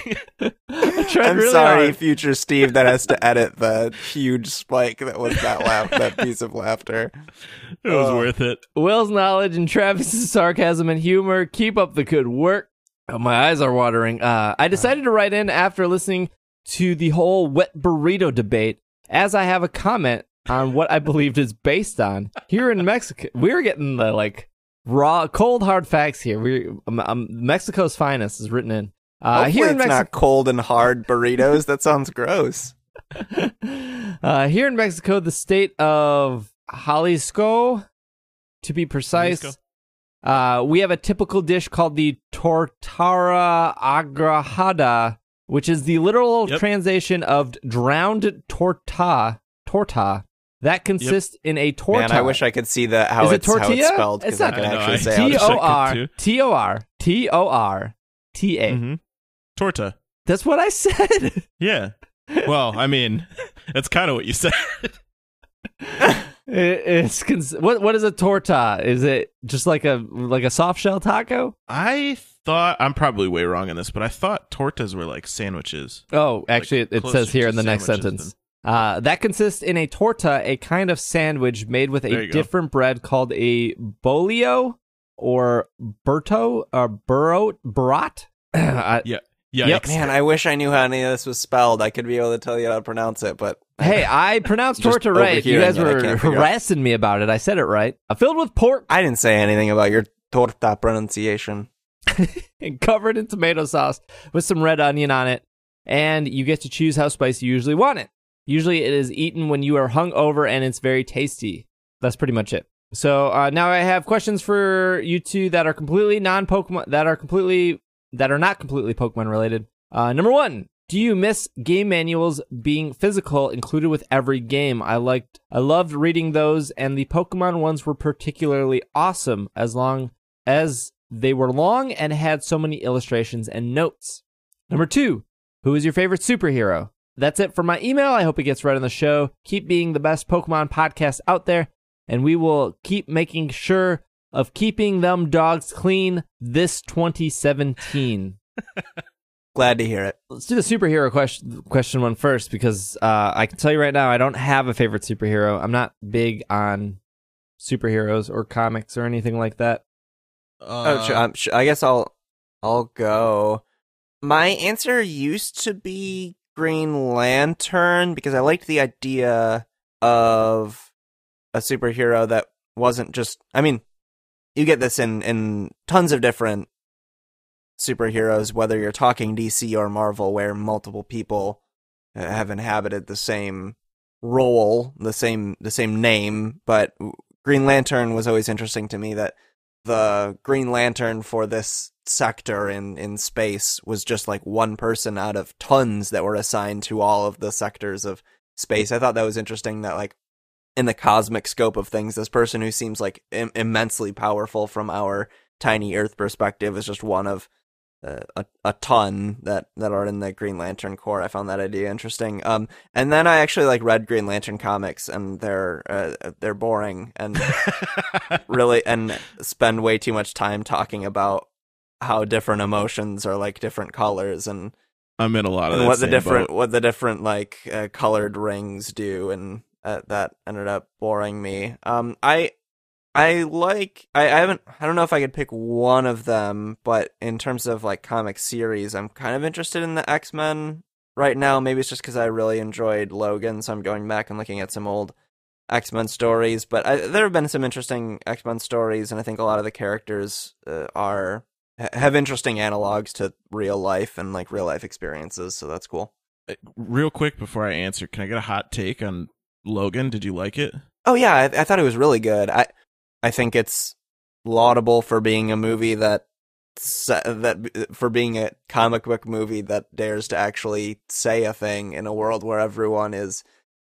I tried I'm really sorry, hard. future Steve, that has to edit the huge spike that was that laugh, that piece of laughter. it was Oh. worth it. Will's knowledge and Travis's sarcasm and humor. Keep up the good work. Oh, my eyes are watering. Uh, I decided to write in after listening to the whole wet burrito debate, as I have a comment on what I believed is based on. Here in Mexico, we're getting the like raw, cold, hard facts here. We um, um, Mexico's finest is written in. Uh, Hopefully here in it's Mexico, not cold and hard [laughs] burritos. That sounds gross. [laughs] uh, here in Mexico, the state of Jalisco, to be precise, Jalisco. uh, we have a typical dish called the tortara agrahada, which is the literal Yep. translation of drowned torta. Torta that consists in a torta. Man, I wish I could see the how, Is it it's, how tortilla? it's spelled It's because I not- can I know, actually I- say how T to wish I O R could too. T O R T O R T A. hmm Torta. That's what I said. [laughs] Yeah. Well, I mean, that's kind of what you said. [laughs] It- it's cons- what what is a torta? Is it just like a like a soft shell taco? I thought I'm probably way wrong in this, but I thought tortas were like sandwiches. Oh, actually, it, it says here in the next sandwiches sentence. Uh, that consists in a torta, a kind of sandwich made with a you go. different bread called a bolio or burto or burro brat. [clears throat] I- Yeah. Yep. Man, I wish I knew how any of this was spelled. I could be able to tell you how to pronounce it, but [laughs] hey, I pronounced torta right. You guys were can't out. harassing me about it. I said it right. Uh, filled with pork I didn't say anything about your torta pronunciation. [laughs] and covered in tomato sauce with some red onion on it. And you get to choose how spicy you usually want it. Usually it is eaten when you are hung over and it's very tasty. That's pretty much it. So uh, now I have questions for you two that are completely non Pokemon, that are completely, that are not completely Pokemon related. Uh, number one, do you miss game manuals being physical included with every game? I liked, I loved reading those, and the Pokemon ones were particularly awesome as long as they were long and had so many illustrations and notes. Number two, who is your favorite superhero? That's it for my email. I hope it gets read on the show. Keep being the best Pokemon podcast out there, and we will keep making sure of keeping them dogs clean this 2017. [laughs] Glad to hear it. Let's do the superhero question question one first because uh, I can tell you right now I don't have a favorite superhero. I'm not big on superheroes or comics or anything like that. Oh, Uh, sh- um, sh- I guess I'll I'll go. My answer used to be Green Lantern because I liked the idea of a superhero that wasn't just. I mean, you get this in in tons of different superheroes, whether you're talking DC or Marvel, where multiple people uh, have inhabited the same role, the same the same name, but Green Lantern was always interesting to me that the Green Lantern for this sector in in space was just like one person out of tons that were assigned to all of the sectors of space. I thought that was interesting that like in the cosmic scope of things, this person who seems like Im- immensely powerful from our tiny Earth perspective is just one of uh, a a ton that that are in the Green Lantern Corps. I found that idea interesting. Um, and then I actually like read Green Lantern comics, and they're uh, they're boring and [laughs] really and spend way too much time talking about how different emotions are like different colors and, I'm in a lot of and what the different boat. what the different like uh, colored rings do and uh, that ended up boring me um i i like I, I haven't i don't know if i could pick one of them but in terms of like comic series i'm kind of interested in the x-men right now maybe it's just because i really enjoyed logan so i'm going back and looking at some old X-Men stories, but I, there have been some interesting X-Men stories, and I think a lot of the characters uh, are have interesting analogs to real life and like real life experiences. So that's cool. Real quick before I answer, can I get a hot take on Logan? Did you like it? Oh yeah, I, I thought it was really good. I I think it's laudable for being a movie that that for being a comic book movie that dares to actually say a thing in a world where everyone is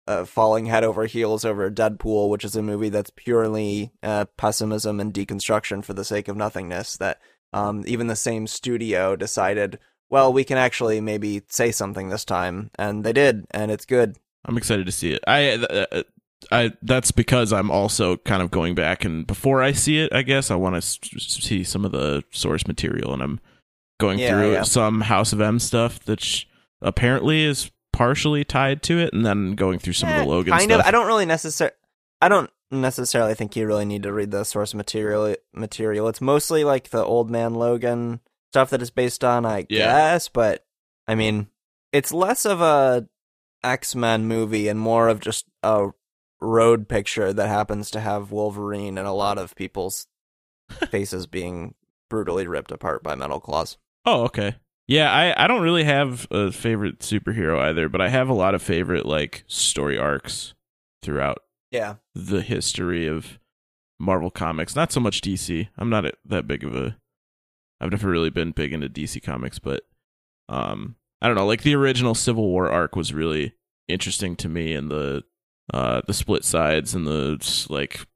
uh, falling head over heels over Deadpool, which is a movie that's purely uh, pessimism and deconstruction for the sake of nothingness. That um, even the same studio decided, well, we can actually maybe say something this time, and they did, and it's good. I'm excited to see it. I, uh, I that's because I'm also kind of going back and before I see it, I guess I want to s- see some of the source material, and I'm going Yeah, through yeah. some House of M stuff that sh- apparently is partially tied to it, and then going through some of Eh, the Logan kind stuff. of. I don't really necessarily. I don't necessarily think you really need to read the source material. Material. It's mostly like the old man Logan stuff that is based on, I Yeah. guess. But I mean, it's less of a X Men movie and more of just a road picture that happens to have Wolverine and a lot of people's [laughs] faces being brutally ripped apart by metal claws. Oh, okay. Yeah, I, I don't really have a favorite superhero either, but I have a lot of favorite like story arcs throughout Yeah. the history of Marvel comics. Not so much DC. I'm not a, that big of a. I've never really been big into DC comics, but um, I don't know. Like the original Civil War arc was really interesting to me, and the uh the split sides and the like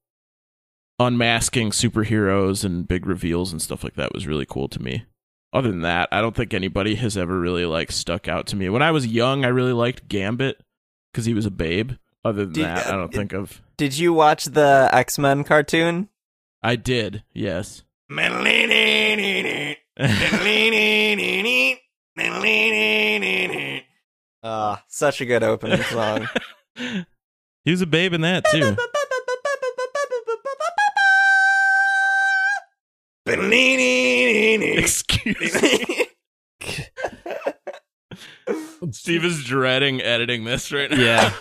unmasking superheroes and big reveals and stuff like that was really cool to me. Other than that, I don't think anybody has ever really like stuck out to me. When I was young, I really liked Gambit because he was a babe. Other than Did- that, I don't uh, think of. Did you watch the X Men cartoon? I did, yes. [laughs] Ah, such a good opening song. [laughs] he was a babe in that too. [laughs] Excuse me. Steve is dreading editing this right now. Yeah.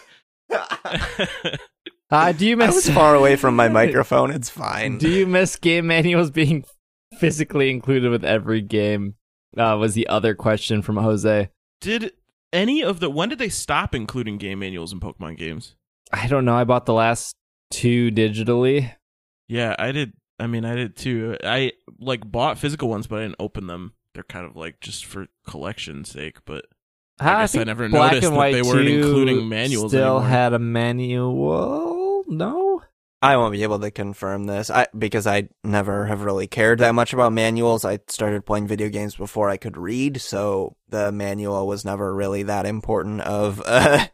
Uh, do you [laughs] I miss was far away from my [laughs] microphone. It's fine. Do you miss game manuals being physically included with every game? Uh, was the other question from Jose. Did any of the when did they stop including game manuals in Pokemon games? I don't know. I bought the last two digitally. Yeah, I did. I mean, I did too. I like bought physical ones, but I didn't open them. They're kind of like just for collection's sake. But I guess I think never Black noticed and that White they weren't including manuals Still anymore. had a manual. No. I won't be able to confirm this. I because I never have really cared that much about manuals. I started playing video games before I could read, so the manual was never really that important. Of [laughs] uh,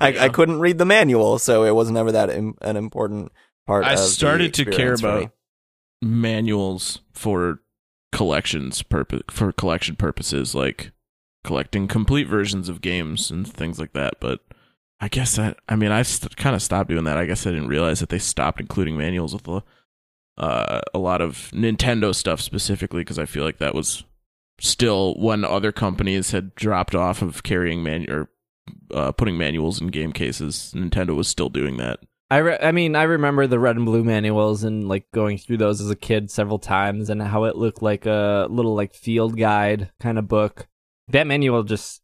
I, Yeah. I couldn't read the manual, so it was never that Im- an important part. I of the started to care experience for me. about manuals for collections purpose for collection purposes, like collecting complete versions of games and things like that. But I guess that I mean I st- kind of stopped doing that. I guess I didn't realize that they stopped including manuals with a, uh, a lot of Nintendo stuff specifically because I feel like that was still when other companies had dropped off of carrying man or uh, putting manuals in game cases. Nintendo was still doing that. I, re- I mean, I remember the red and blue manuals and like going through those as a kid several times and how it looked like a little like field guide kind of book. That manual just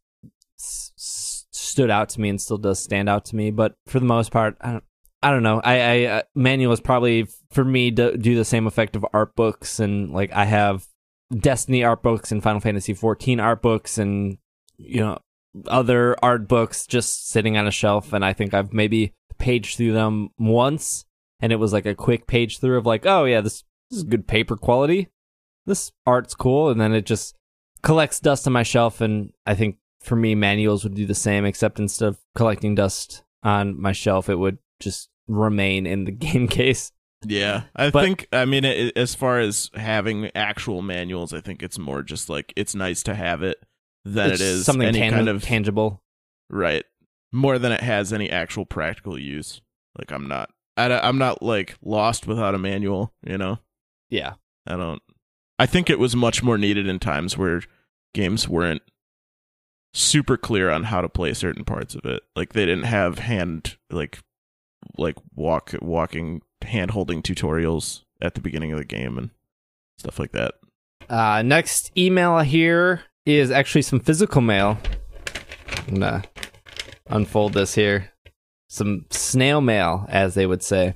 s- stood out to me and still does stand out to me. But for the most part, I don't, I don't know. I, I uh, manuals probably for me do, do the same effect of art books and like I have Destiny art books and Final Fantasy 14 art books and you know other art books just sitting on a shelf and I think I've maybe paged through them once and it was like a quick page through of like oh yeah this, this is good paper quality this art's cool and then it just collects dust on my shelf and I think for me manuals would do the same except instead of collecting dust on my shelf it would just remain in the [laughs] game case Yeah, I But- think. I mean, it, as far as having actual manuals, I think it's more just like it's nice to have it than It's something any tan- kind of tangible right. More than it has any actual practical use. Like I'm not. I, I'm not like lost without a manual. You know. yeah I don't. I think it was much more needed in times where games weren't super clear on how to play certain parts of it. Like they didn't have hand like like walk walking hand holding tutorials at the beginning of the game and stuff like that. Uh, next email here is actually some physical mail. I'm gonna unfold this here. Some snail mail, as they would say.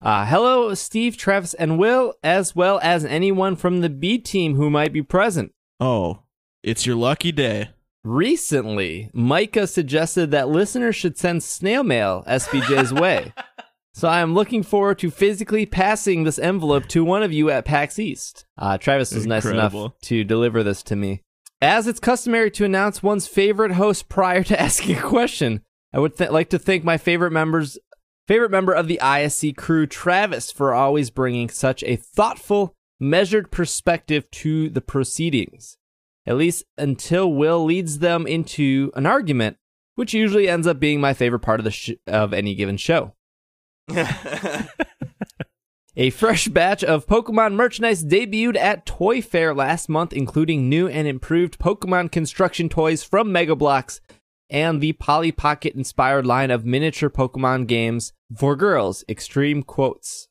Uh, hello, Steve, Travis, and Will, as well as anyone from the B team who might be present. Oh, it's your lucky day. Recently, Micah suggested that listeners should send snail mail SBJ's [laughs] way. So I am looking forward to physically passing this envelope to one of you at PAX East. Uh, Travis was nice enough to deliver this to me. As it's customary to announce one's favorite host prior to [laughs] asking a question, I would th- like to thank my favorite members, favorite member of the ISC crew, Travis, for always bringing such a thoughtful, measured perspective to the proceedings. At least until Will leads them into an argument, which usually ends up being my favorite part of the sh- of any given show. [laughs] A fresh batch of Pokemon merchandise debuted at Toy Fair last month, including new and improved Pokemon construction toys from Mega Bloks and the Polly Pocket inspired line of miniature Pokemon games for girls, Extreme Quotes.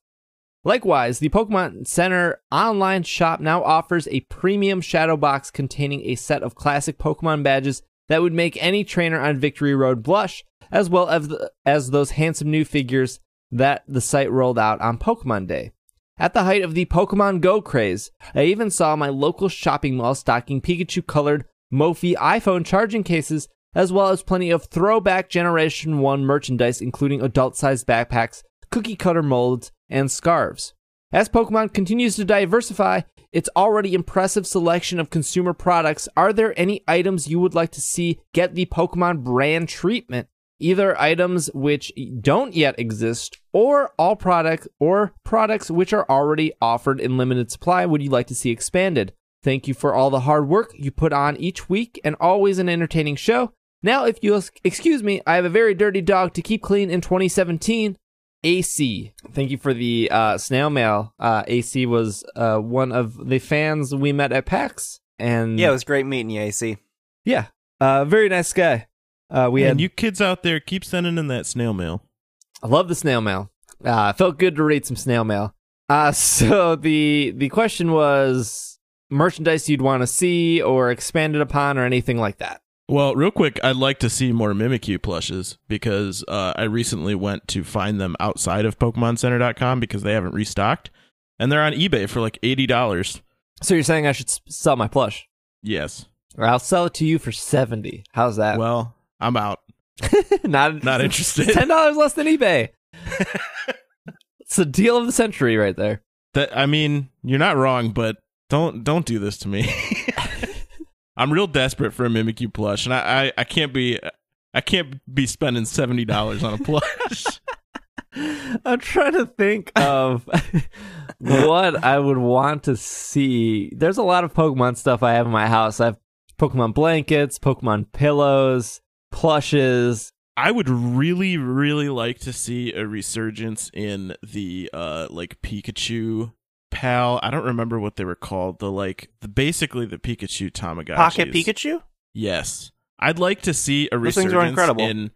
Likewise, the Pokemon Center online shop now offers a premium shadow box containing a set of classic Pokemon badges that would make any trainer on Victory Road blush, as well as, the, as those handsome new figures that the site rolled out on Pokemon Day. At the height of the Pokemon Go craze, I even saw my local shopping mall stocking Pikachu colored Mophie iPhone charging cases, as well as plenty of throwback Generation 1 merchandise, including adult sized backpacks, cookie cutter molds, and scarves. As Pokemon continues to diversify its already impressive selection of consumer products, are there any items you would like to see get the Pokemon brand treatment either items which don't yet exist or all product or products which are already offered in limited supply would you like to see expanded? Thank you for all the hard work you put on each week and always an entertaining show. Now, if you'll excuse me, I have a very dirty dog to keep clean in 2017. AC. Thank you for the uh, snail mail. Uh, AC was uh, one of the fans we met at PAX. And Yeah, it was great meeting you, AC. yeah, uh, very nice guy. Uh, we and had you kids out there, keep sending in that snail mail. I love the snail mail. Uh, felt good to read some snail mail. Uh, [laughs] so the the question was merchandise you'd want to see or expanded upon or anything like that. Well, real quick, I'd like to see more Mimikyu plushes because uh, I recently went to find them outside of PokemonCenter.com because they haven't restocked, and they're on eBay for like eighty dollars. So you're saying I should sell my plush? Yes. Or I'll sell it to you for seventy. How's that? Well, I'm out. [laughs] not Not interested. [laughs] Ten dollars less than eBay. [laughs] it's a deal of the century right there. That I mean, you're not wrong, but don't don't do this to me. I'm real desperate for a Mimikyu plush, and I, I, I can't be I can't be spending seventy dollars on a [laughs] plush. I'm trying to think of [laughs] what I would want to see. There's a lot of Pokemon stuff I have in my house. I have Pokemon blankets, Pokemon pillows, plushes. I would really, really like to see a resurgence in the uh like Pikachu pal. I don't remember what they were called. The like the basically the Pikachu Tamagotchi. Pocket Pikachu? Yes. I'd like to see a Those things resurgence are incredible. in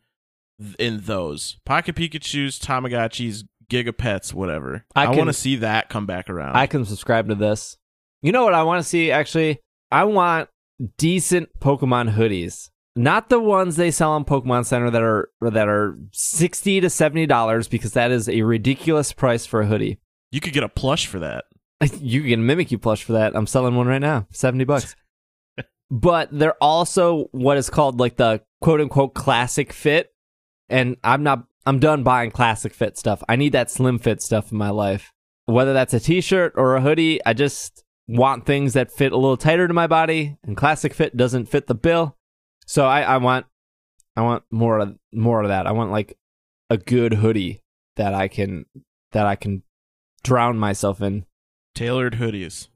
in those. Pocket Pikachu's, Tamagotchis, Gigapets, whatever. I I, want to see that come back around. I can subscribe to this. You know what I want to see actually? I want decent Pokemon hoodies. Not the ones they sell on Pokemon Center that are that are 60 to 70 dollars because that is a ridiculous price for a hoodie. You could get a plush for that. [laughs] You can get a Mimikyu plush for that. I'm selling one right now, seventy bucks. [laughs] but they're also what is called like the quote unquote classic fit, and I'm not. I'm done buying classic fit stuff. I need that slim fit stuff in my life. Whether that's a t-shirt or a hoodie, I just want things that fit a little tighter to my body, and classic fit doesn't fit the bill. So I, I want, I want more of more of that. I want like a good hoodie that I can that I can drown myself in. Tailored hoodies.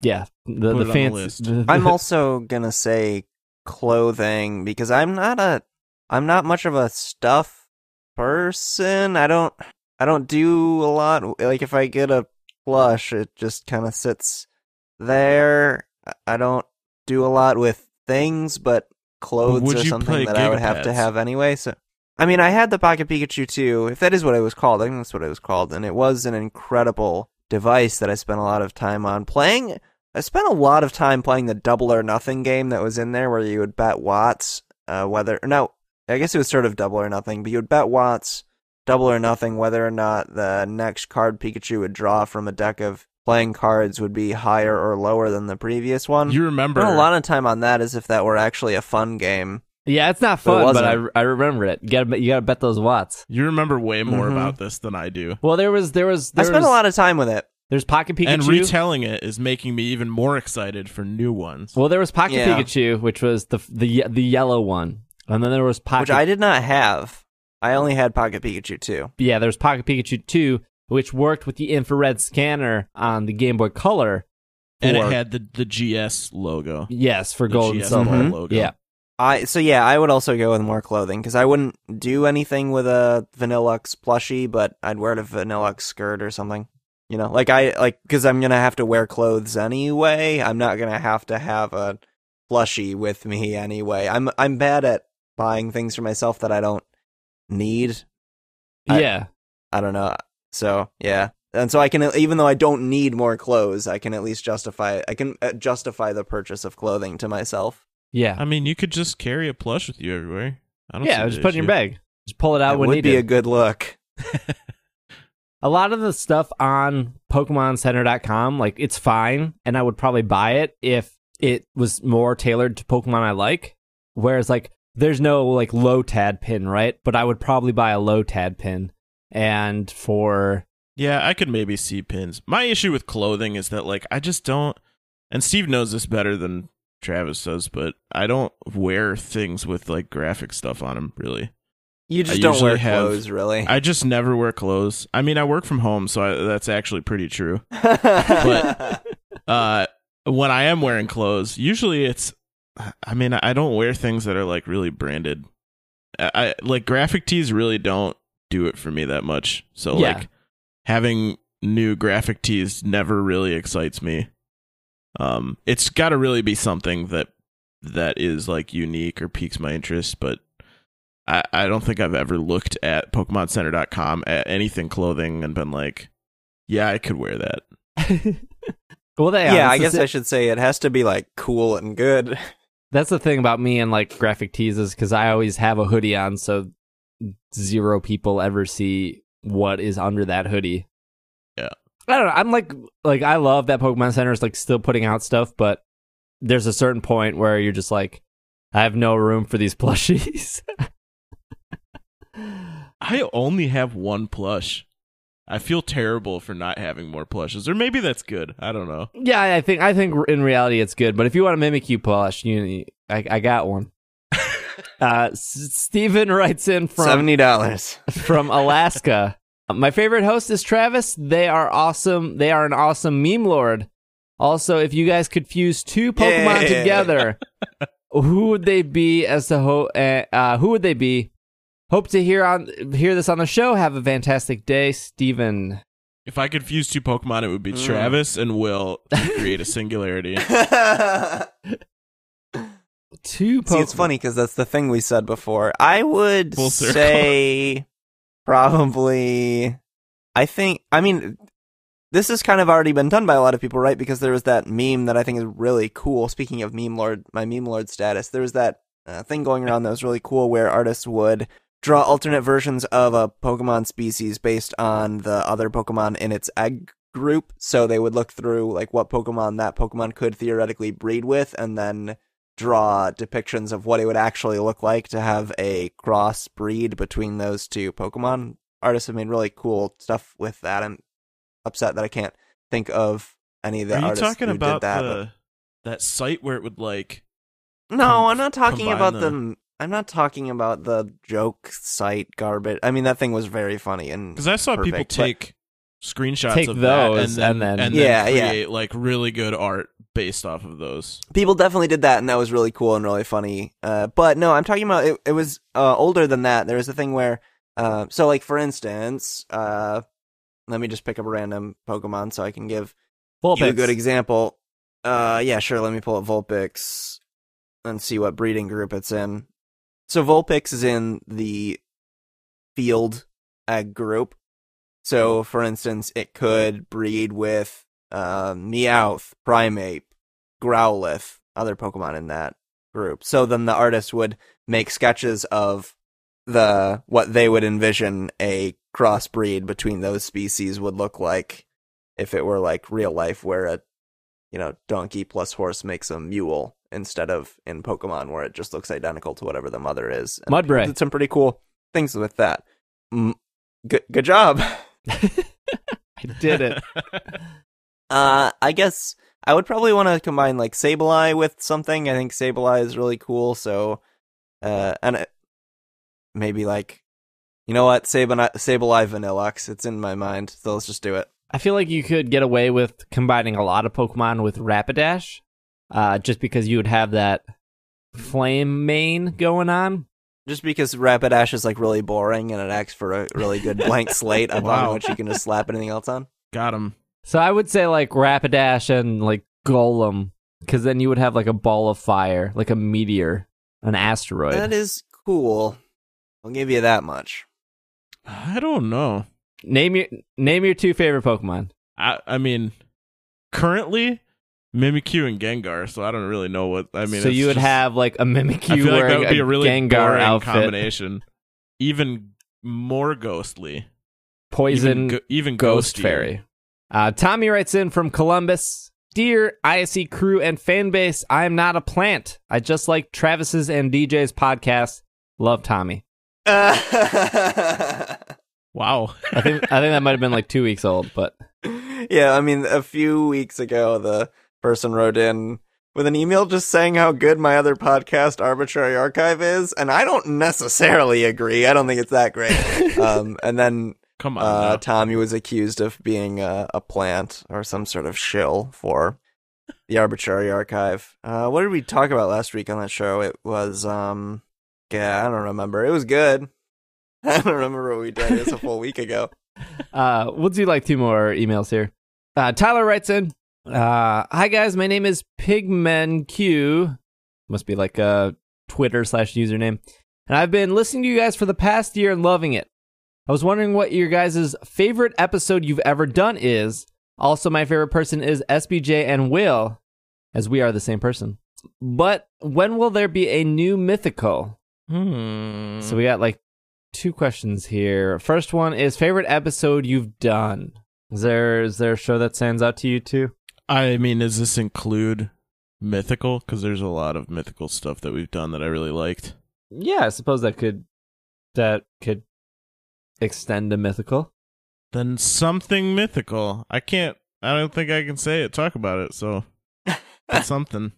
Yeah, the Put the it on the fancy. list. the- I'm [laughs] also gonna say clothing because I'm not a I'm not much of a stuff person. I don't I don't do a lot. Like if I get a plush, it just kind of sits there. I- I don't do a lot with things, but clothes would are something that I would have to have anyway. So I mean, I had the Pocket Pikachu too, if that is what it was called. I think that's what it was called, and it was an incredible device that I spent a lot of time on playing. I spent a lot of time playing the Double or Nothing game that was in there, where you would bet Watts uh, whether no, I guess it was sort of Double or Nothing, but you would bet Watts Double or Nothing whether or not the next card Pikachu would draw from a deck of playing cards would be higher or lower than the previous one. You remember spent a lot of time on that as if that were actually a fun game. Yeah, it's not But fun, but, I. I remember it. You gotta bet- you gotta bet those watts. you remember way more Mhm. about this than I do. Well, there was there was I spent was, a lot of time with it. There's Pocket Pikachu. And retelling it is making me even more excited for new ones. well, there was Pocket Yeah. Pikachu, which was the the the yellow one, and then there was Pocket. which I did not have. I only had Pocket Pikachu two. yeah, there's Pocket Pikachu two, which worked with the infrared scanner on the Game Boy Color. and it had the, the GS logo. yes for The gold and GS silver. Mhm. logo. Yeah, I so yeah, I would also go with more clothing because I wouldn't do anything with a Vanilluxe plushie, but I'd wear a Vanilluxe skirt or something. You know, like I like because I'm gonna have to wear clothes anyway. I'm not gonna have to have a plushie with me anyway. I'm I'm bad at buying things for myself that I don't need. I- yeah. I don't know. So yeah, and so I can even though I don't need more clothes, I can at least justify I can uh, justify the purchase of clothing to myself. Yeah, I mean, you could just carry a plush with you everywhere. I don't yeah. see Just put it in your bag. Just pull it out it when would needed. be a good look. [laughs] a lot of the stuff on PokemonCenter.com, like it's fine, and I would probably buy it if it was more tailored to Pokemon I like. Whereas, like, there's no like low tad pin, right? But I would probably buy a Lotad pin, and for Yeah, I could maybe see pins. My issue with clothing is that like I just don't and Steve knows this better than Travis does, but I don't wear things with like graphic stuff on them really. You just I don't wear have- clothes, really. I just never wear clothes. I mean, I work from home, so I, that's actually pretty true. [laughs] but [laughs] Uh, when I am wearing clothes, usually it's. I mean, I don't wear things that are like really branded. I, I like graphic tees really don't do it for me that much. So Yeah. like having new graphic tees never really excites me. Um, it's got to really be something that that is like unique or piques my interest, but I, I don't think I've ever looked at PokemonCenter.com at anything clothing and been like, yeah, I could wear that. [laughs] well, they yeah, I guess the, I should say it has to be like cool and good. [laughs] that's the thing about me and like graphic tees is because I always have a hoodie on, so zero people ever see what is under that hoodie. Yeah. I don't know. I'm like, like I love that Pokemon Center is like still putting out stuff, but there's a certain point where you're just like, I have no room for these [laughs] plushies. I only have one plush. I feel terrible for not having more plushes, or maybe that's good. I don't know. yeah, I think I think in reality it's good, but if you want a Mimikyu plush, you, I, I got one. [laughs] uh, S- Steven writes in from Seventy dollars. from Alaska. My favorite host is Travis. They are awesome. They are an awesome meme lord. Also, if you guys could fuse two Pokemon Yeah. together, who would they be as the ho- uh, uh, who would they be? Hope to hear on hear this on the show. Have a fantastic day, Steven. If I could fuse two Pokemon, it would be Mm. Travis and Will to [laughs] create a singularity. [laughs] Two Pokemon. See, it's funny because that's the thing we said before. I would Full circle. say [laughs] probably. I think. I mean, this has kind of already been done by a lot of people, right? Because there was that meme that I think is really cool. Speaking of meme lord, my meme lord status, there was that uh, thing going around that was really cool where artists would draw alternate versions of a Pokemon species based on the other Pokemon in its egg group. So they would look through like what Pokemon that Pokemon could theoretically breed with, and then draw depictions of what it would actually look like to have a cross breed between those two Pokemon. Artists have made really cool stuff with that. I'm upset that I can't think of any of the Are you artists talking who about did that. the that site where it would like? No, com- I'm not talking combine about the- them. I'm not talking about the joke site garbage. I mean, that thing was very funny and Because I saw people Perfect, but- take screenshots Take of that and those then, and then- and Yeah, then yeah. create like really good art based off of those. people definitely did that and that was really cool and really funny. Uh, but no i'm talking about it, it was uh, older than that. There was a thing where uh, so like for instance uh, let me just pick up a random pokemon so i can give you a good example. Uh, yeah sure let me pull up vulpix and see what breeding group it's in. So vulpix is in the field egg group. So for instance it could breed with uh, meowth primeape Growlithe, other Pokemon in that group. So then the artist would make sketches of the what they would envision a crossbreed between those species would look like if it were like real life where a you know donkey plus horse makes a mule instead of in Pokemon where it just looks identical to whatever the mother is. And Mudbray. did some pretty cool things with that. Mm, good good job. [laughs] [laughs] I did it. [laughs] Uh, I guess I would probably want to combine like Sableye with something. I think Sableye is really cool. So, uh, and it, maybe like, you know what, Sableye, Sableye Vanilluxe. It's in my mind, so let's just do it. I feel like you could get away with combining a lot of Pokemon with Rapidash, uh, just because you would have that flame mane going on. Just because Rapidash is like really boring and it acts for a really good blank [laughs] slate upon Wow. which you can just slap anything else on. Got him. So I would say like Rapidash and like Golem, because then you would have like a ball of fire, like a meteor, an asteroid. That is cool. I'll give you that much. I don't know. name your name your two favorite Pokemon. I I mean, currently Mimikyu and Gengar, so I don't really know what I mean. so it's you would just- have like a Mimikyu feel like wearing that would be a really Gengar boring outfit, combination. Even more ghostly. poison even, go- even ghost fairy. Uh, Tommy writes in from Columbus. Dear ISE crew and fan base, I am not a plant. I just like Travis's and DJ's podcast. Love Tommy. [laughs] Wow. I think I think that might have been like two weeks old, but yeah, I mean, a few weeks ago, the person wrote in with an email just saying how good my other podcast, Arbitrary Archive, is, and I don't necessarily agree. I don't think it's that great. [laughs] um, and then Come on. uh. Tommy was accused of being a, a plant or some sort of shill for the Arbitrary Archive. Uh, what did we talk about last week on that show? It was, um, yeah, I don't remember. It was good. [laughs] I don't remember what we did. It's a full week ago. [laughs] Uh, we'll do like two more emails here. Uh, Tyler writes in, uh, "Hi guys, my name is PigmenQ. Must be like a Twitter slash username, and I've been listening to you guys for the past year and loving it. I was wondering what your guys' favorite episode you've ever done is. Also, my favorite person is SBJ and Will, as we are the same person. But when will there be a new mythical? Hmm. So we got like two questions here. First one is favorite episode you've done. Is there is there a show that stands out to you too? I mean, does this include mythical? Because there's a lot of mythical stuff that we've done that I really liked. Yeah, I suppose that could that could extend to mythical. Then something mythical. I can't. I don't think I can say it. Talk about it. So [laughs] that's something.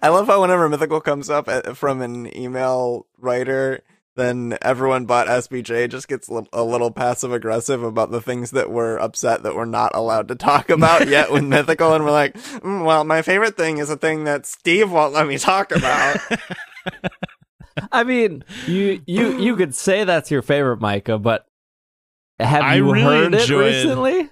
I love how whenever Mythical comes up uh, from an email writer, then everyone but SBJ just gets a little passive aggressive about the things that we're upset that we're not allowed to talk about [laughs] yet with Mythical, and we're like, "Mm, well, my favorite thing is a thing that Steve won't let me talk about. [laughs] [laughs] I mean, you you you could say that's your favorite, Micah, but have I you really heard it recently?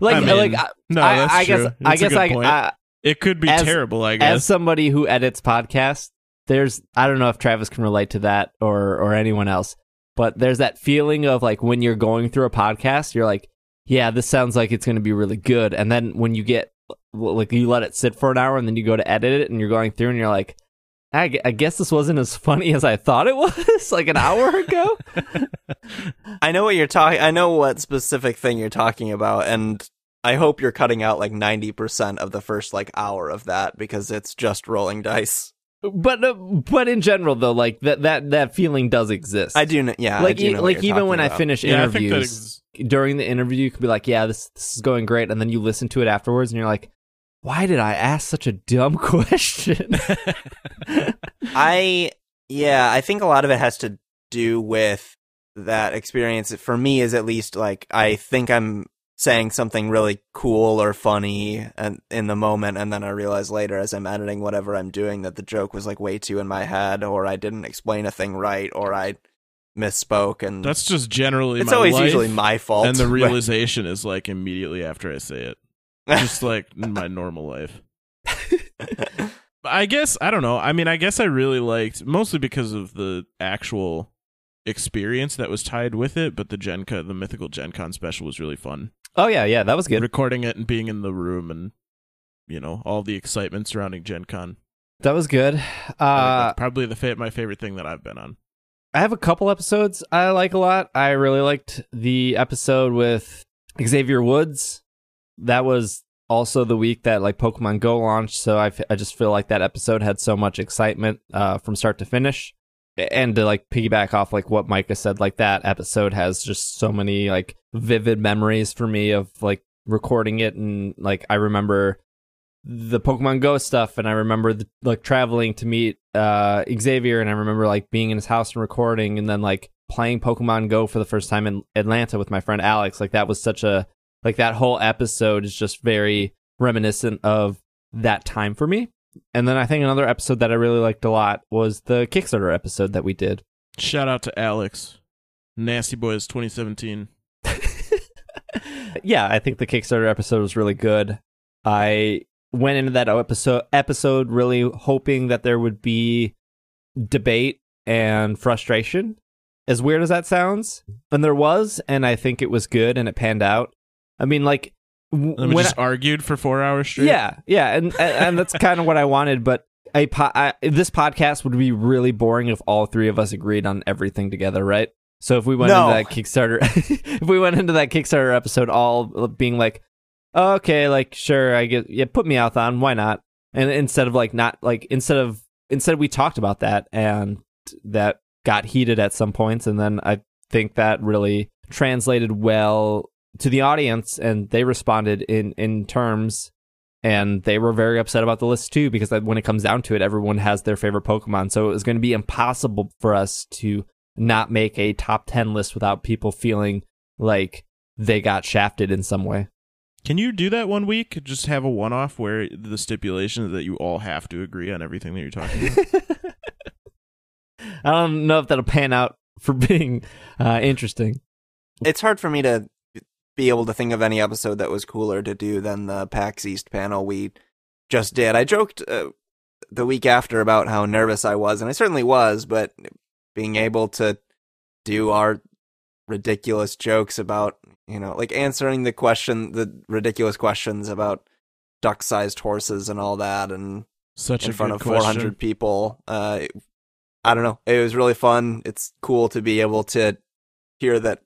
Like I mean, like I, no, I, that's I true. guess That's I guess I. I It could be As- terrible. I guess as somebody who edits podcasts, there's I don't know if Travis can relate to that or or anyone else, but there's that feeling of like when you're going through a podcast, you're like, yeah, this sounds like it's going to be really good, and then when you get like you let it sit for an hour and then you go to edit it and you're going through and you're like. I, I guess this wasn't as funny as I thought it [laughs] was like an hour ago. I know what you're talking. I know what specific thing you're talking about, and I hope you're cutting out like ninety percent of the first like hour of that because it's just rolling dice. but uh, but in general though, like that that that feeling does exist. I do, kn- yeah. like I do e- know what like even when talking I finish yeah, I interviews, ex- during the interview you could be like yeah this this is going great and then you listen to it afterwards and you're like why did i ask such a dumb [laughs] question I yeah, I think a lot of it has to do with that experience. For me, is at least like I think I'm saying something really cool or funny and in the moment, and then I realize later as I'm editing whatever I'm doing that the joke was like way too in my head, or I didn't explain a thing right, or I misspoke, and that's just generally. it's my always life, usually my fault. and the [laughs] but- realization is like immediately after I say it, just like in my normal life. I guess I don't know. I mean, I guess I really liked mostly because of the actual experience that was tied with it. But the Gen Con, the mythical Gen Con special was really fun. oh yeah yeah that was good Recording it and being in the room and you know all the excitement surrounding Gen Con. that was good uh probably the fa- my favorite thing that I've been on. i have a couple episodes i like a lot i really liked the episode with xavier woods that was also the week that like pokemon go launched so i, f- I just feel like that episode had so much excitement uh from start to finish and to like piggyback off like what Micah said, like that episode has just so many like vivid memories for me of like recording it and like I remember the Pokemon Go stuff and I remember the, like traveling to meet uh Xavier and I remember like being in his house and recording and then like playing Pokemon Go for the first time in Atlanta with my friend Alex. Like that was such a like that whole episode is just very reminiscent of that time for me. And then I think another episode that I really liked a lot was the Kickstarter episode that we did. Shout out to Alex, Nasty Boys 2017. [laughs] yeah, I think the Kickstarter episode was really good. I went into that episode episode really hoping that there would be debate and frustration. As weird as that sounds, and there was, and I think it was good, and it panned out. I mean, like w- And we when just I- argued for four hours straight. yeah, yeah, and and, and that's kind of what I wanted. But a po- I, this podcast would be really boring if all three of us agreed on everything together, right? So if we went No. into that Kickstarter, [laughs] if we went into that Kickstarter episode all being like, oh, okay, like sure, I get, yeah, put me out on, why not? And instead of like not like instead of instead we talked about that and that got heated at some points, and then I think that really translated well to the audience, and they responded in in terms and they were very upset about the list too because when it comes down to it, everyone has their favorite Pokemon. So it was going to be impossible for us to not make a top ten list without people feeling like they got shafted in some way. Can you do that one week? Just have a one off where the stipulation is that you all have to agree on everything that you're talking about. [laughs] I don't know if that'll pan out for [laughs] being uh, interesting. It's hard for me to be able to think of any episode that was cooler to do than the PAX East panel we just did. I joked uh, the week after about how nervous I was, and I certainly was, but being able to do our ridiculous jokes about, you know, like answering the question, the ridiculous questions about duck sized horses and all that, and Such in front of 400 question. people. Uh, I don't know. It was really fun. It's cool to be able to hear that,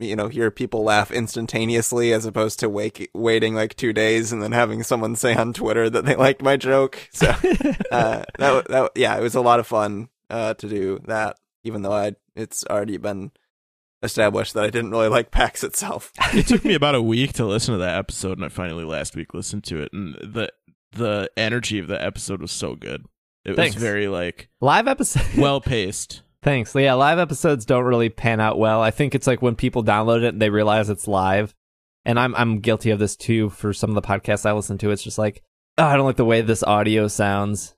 you know, hear people laugh instantaneously as opposed to wake, waiting like two days and then having someone say on Twitter that they liked my joke. So, [laughs] uh, that, that, yeah, it was a lot of fun, uh, to do that, even though I, it's already been established that I didn't really like PAX itself. [laughs] it took me [laughs] about a week to listen to that episode, and I finally last week listened to it, and the the energy of the episode was so good. It Thanks. was very like Live episode. well paced. Thanks. Yeah, live episodes don't really pan out well. I think it's like when people download it and they realize it's live. And I'm I'm guilty of this too for some of the podcasts I listen to. It's just like, oh, I don't like the way this audio sounds.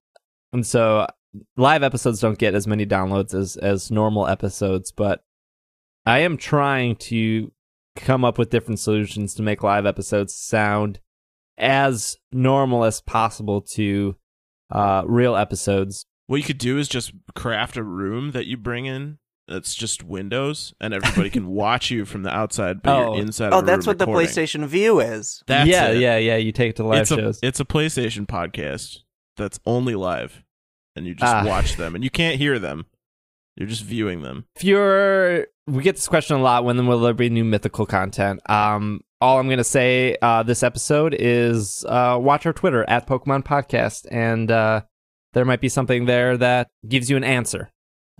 And so live episodes don't get as many downloads as as normal episodes, but I am trying to come up with different solutions to make live episodes sound as normal as possible to uh, real episodes. What you could do is just craft a room that you bring in that's just windows, and everybody can [laughs] watch you from the outside, but Oh. you're inside. Oh, that's room what the. PlayStation Vue is. That's yeah, it. yeah, yeah. You take it to live it's shows. A, it's a PlayStation podcast that's only live, and you just Ah. watch them, and you can't hear them. You're just viewing them. if you're we get this question a lot when will there be new mythical content um all i'm gonna say uh this episode is uh watch our twitter at pokemon podcast and uh there might be something there that gives you an answer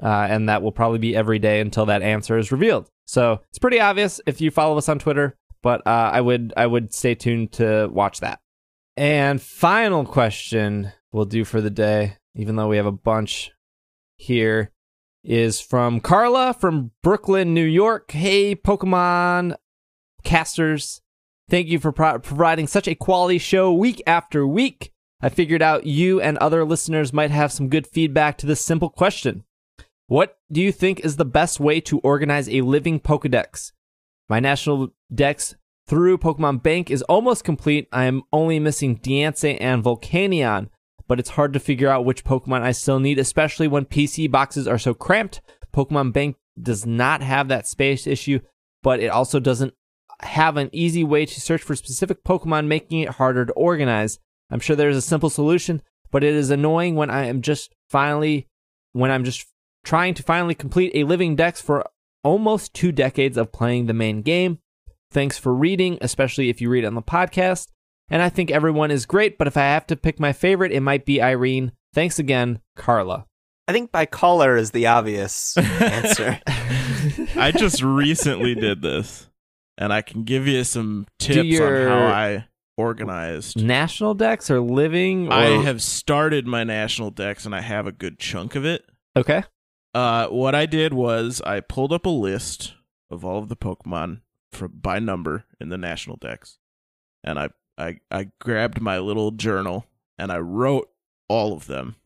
uh and that will probably be every day until that answer is revealed so it's pretty obvious if you follow us on twitter but uh i would i would stay tuned to watch that and final question we'll do for the day even though we have a bunch here is from Carla from Brooklyn, New York. Hey, Pokemon casters. Thank you for pro- providing such a quality show week after week. I figured out you and other listeners might have some good feedback to this simple question. What do you think is the best way to organize a living Pokedex? My national dex through Pokemon Bank is almost complete. I am only missing Diancie and Volcanion but it's hard to figure out which Pokemon I still need, especially when PC boxes are so cramped. Pokemon Bank does not have that space issue, but it also doesn't have an easy way to search for specific Pokemon, making it harder to organize. I'm sure there's a simple solution, but it is annoying when I am just finally, when I'm just trying to finally complete a living dex for almost two decades of playing the main game. Thanks for reading, especially if you read on the podcast. And I think everyone is great, but if I have to pick my favorite, it might be Irene. Thanks again, Carla. I think by color is the obvious answer. [laughs] I just recently did this, and I can give you some tips your- on how I organized. National dex or living? Or... I have started my national dex, and I have a good chunk of it. Okay. Uh, what I did was I pulled up a list of all of the Pokemon for, by number in the national dex, and I, I I grabbed my little journal and I wrote all of them,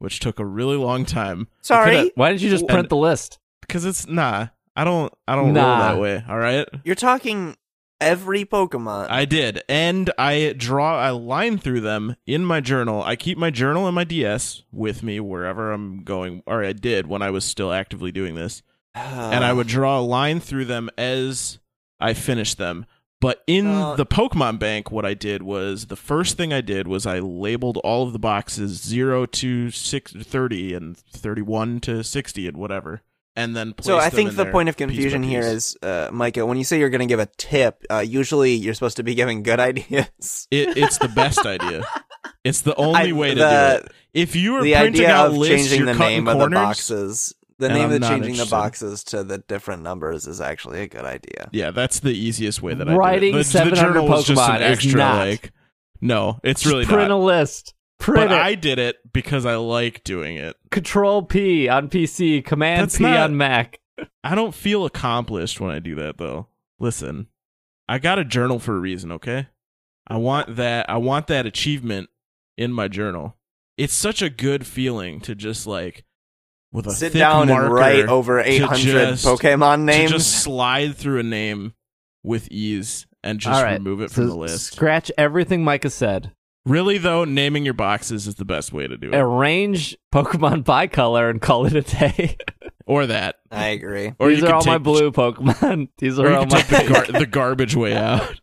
which took a really long time Sorry, Why didn't you just print And- the list? because it's nah. I don't I don't Nah. roll that way. All right. you're talking every Pokemon. I did, and I draw a line through them in my journal. I keep my journal and my DS with me wherever I'm going, or I did when I was still actively doing this. and I would [sighs] draw a line through them as I finished them. But in Uh, the Pokemon Bank, what I did was the first thing I did was I labeled all of the boxes zero to six, 30 and thirty-one to sixty and whatever, and then So placed I think in the point of confusion here piece. is, uh, Micah, when you say you're going to give a tip, uh, usually you're supposed to be giving good [laughs] ideas. it, it's the best idea. It's the [laughs] only I- way to the- do it. If you are the printing idea out of lists, changing you're the cutting name of the boxes, the name I'm of not changing the boxes to the different numbers is actually a good idea. Yeah, that's the easiest way that I Writing did it. The, the 700 journal was just an Pokemon is extra not. like No, it's Just really print not. a list. Print But it. I did it because I like doing it. Control P on PC, Command That's P not- on Mac. I don't feel accomplished when I do that though. Listen, I got a journal for a reason, okay? I want that I want that achievement in my journal. It's such a good feeling to just like with a Sit thick down and write over to 800 just- Pokemon to names. just slide through a name with ease and just All right, remove it so from the list. Scratch everything Micah said. Really though, naming your boxes is the best way to do it. Arrange Pokemon [laughs] by color and call it a day. Or that. I agree. Or These you are could all my blue Pokemon. [laughs] These Or are you all can my take the, gar- the garbage way out.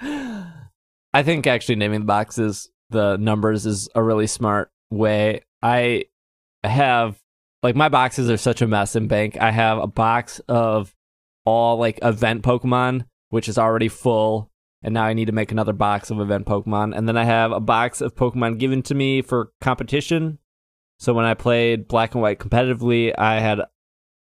[laughs] I think actually naming the boxes the numbers is a really smart way. I have like my boxes are such a mess in bank. I have a box of all like event Pokemon, which is already full, and now I need to make another box of event Pokemon. And then I have a box of Pokemon given to me for competition. So when I played Black and White competitively, I had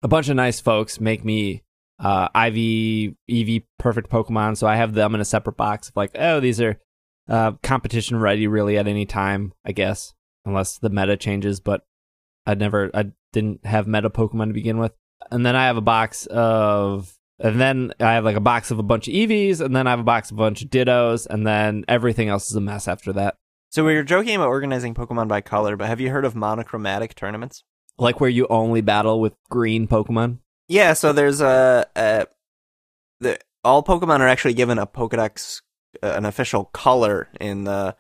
a bunch of nice folks make me uh, IV, EV perfect Pokemon. So I have them in a separate box of like, oh, these are uh, competition ready really at any time, I guess, unless the meta changes. But I never, I didn't have meta Pokemon to begin with. And then I have a box of, and then I have like a box of a bunch of EVs, and then I have a box of a bunch of Dittos, and then everything else is a mess after that. So we were joking about organizing Pokemon by color, but have you heard of monochromatic tournaments? Like where you only battle with green Pokemon. Yeah, so there's a, a the all Pokemon are actually given a Pokedex, uh, an official color in the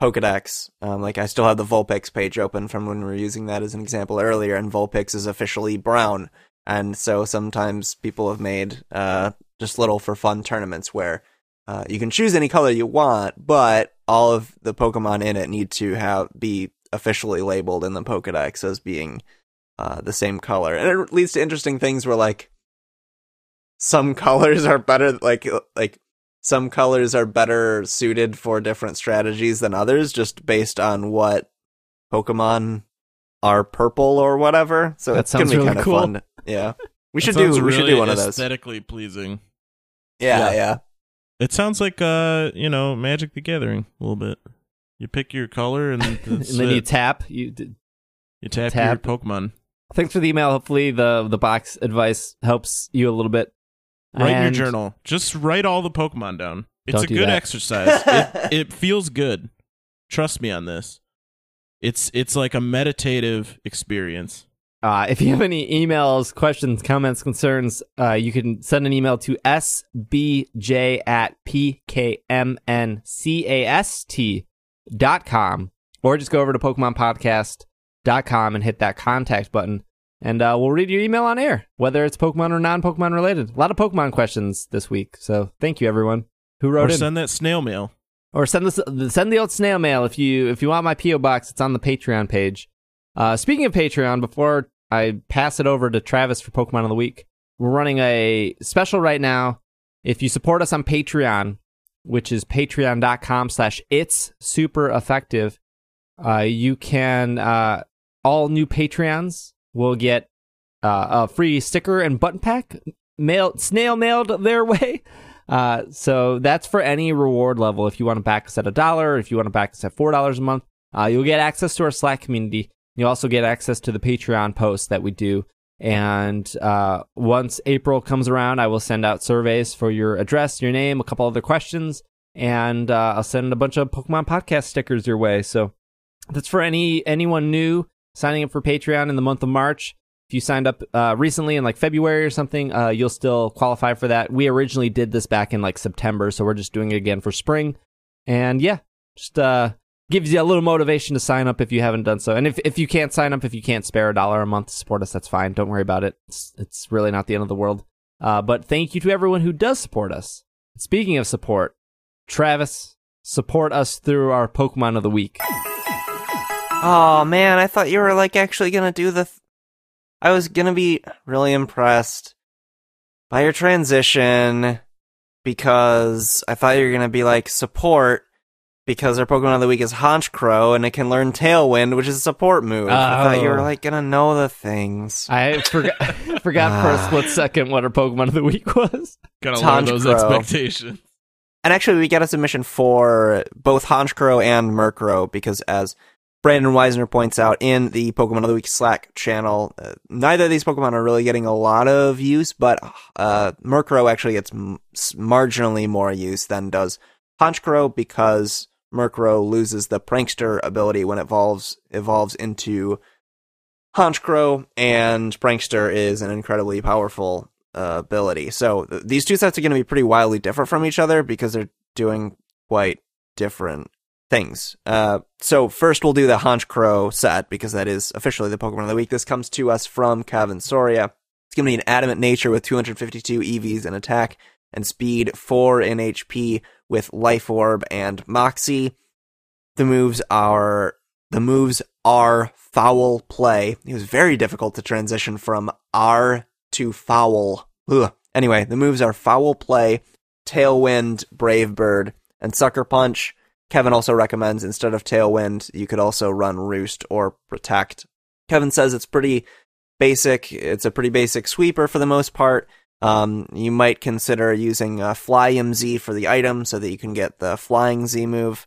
Pokedex. Um, like I still have the Vulpix page open from when we were using that as an example earlier, and Vulpix is officially brown. And so sometimes people have made uh, just little for fun tournaments where uh, you can choose any color you want, but all of the Pokemon in it need to have be officially labeled in the Pokedex as being uh, the same color, and it leads to interesting things where like some [laughs] colors are better, like like some colors are better suited for different strategies than others, just based on what Pokemon are purple or whatever. So That it's gonna sounds be really kind of cool. fun. Yeah, [laughs] we should sounds do we should do one of those. Aesthetically pleasing. Yeah, Yeah. yeah. It sounds like uh, you know, Magic the Gathering a little bit. You pick your color and, [laughs] and that's then you tap. You d- you tap, tap. your Pokemon. thanks for the email. Hopefully the the box advice helps you a little bit. Write in your journal. Just write all the Pokemon down. It's Don't a do good that. exercise. it, [laughs] it feels good. Trust me on this. It's it's like a meditative experience. Uh, if you have any emails, questions, comments, concerns, uh, you can send an email to sbj at pkmncast dot com, or just go over to PokemonPodcast.com and hit that contact button, and uh, we'll read your email on air, whether it's Pokemon or non Pokemon related. A lot of Pokemon questions this week, so thank you everyone who wrote Or in. send that snail mail. Or send this send the old snail mail if you if you want my PO box. It's on the Patreon page. Uh, speaking of Patreon, before I pass it over to Travis for Pokemon of the Week, we're running a special right now. If you support us on Patreon, which is patreon.com slash it's super effective, uh, you can uh, all new Patreons will get uh, a free sticker and button pack snail mailed their [laughs] way. Uh, so that's for any reward level. If you want to back us at a dollar, if you want to back us at four dollars a month, uh, you'll get access to our Slack community. You also get access to the Patreon posts that we do. And uh, once April comes around, I will send out surveys for your address, your name, a couple other questions, and uh, I'll send a bunch of Pokemon podcast stickers your way. So that's for any anyone new signing up for Patreon in the month of March. If you signed up uh, recently in like February or something, uh, you'll still qualify for that. We originally did this back in like September, so we're just doing it again for spring. And yeah, just uh, gives you a little motivation to sign up if you haven't done so. And if, if you can't sign up, if you can't spare a dollar a month to support us, that's fine. Don't worry about it. It's, it's really not the end of the world. Uh, but thank you to everyone who does support us. Speaking of support, Travis, support us through our Pokemon of the Week. Oh man, I thought you were like actually gonna do the. Th- I was gonna be really impressed by your transition because I thought you were gonna be like support because our Pokemon of the week is Honchkrow and it can learn Tailwind, which is a support move. I thought you were Oh. like gonna know the things. I forgot, [laughs] forgot for a ah. split second what our Pokemon of the Week was. Gotta lower those expectations. and actually, we got a submission for both Honchkrow and Murkrow because, as Brandon Weisner points out in the Pokemon of the Week Slack channel, uh, neither of these Pokemon are really getting a lot of use, but uh, Murkrow actually gets m- marginally more use than does Honchkrow because Murkrow loses the Prankster ability when it evolves evolves into Honchkrow, and Prankster is an incredibly powerful uh, ability. So th- these two sets are going to be pretty wildly different from each other because they're doing quite different things. Uh, so first we'll do the Honchkrow set because that is officially the Pokemon of the week. This comes to us from Kevin Soria. It's going to be an adamant nature with 252 EVs in attack and speed, 4 in HP with Life Orb and Moxie. The moves are the moves are foul play. It was very difficult to transition from R to foul. Ugh. Anyway, the moves are foul play, tailwind, brave bird, and sucker punch. Kevin also recommends instead of tailwind, you could also run roost or protect. Kevin says it's pretty basic. It's a pretty basic sweeper for the most part. Um, you might consider using uh, Flyinium Z for the item so that you can get the Flying Z move.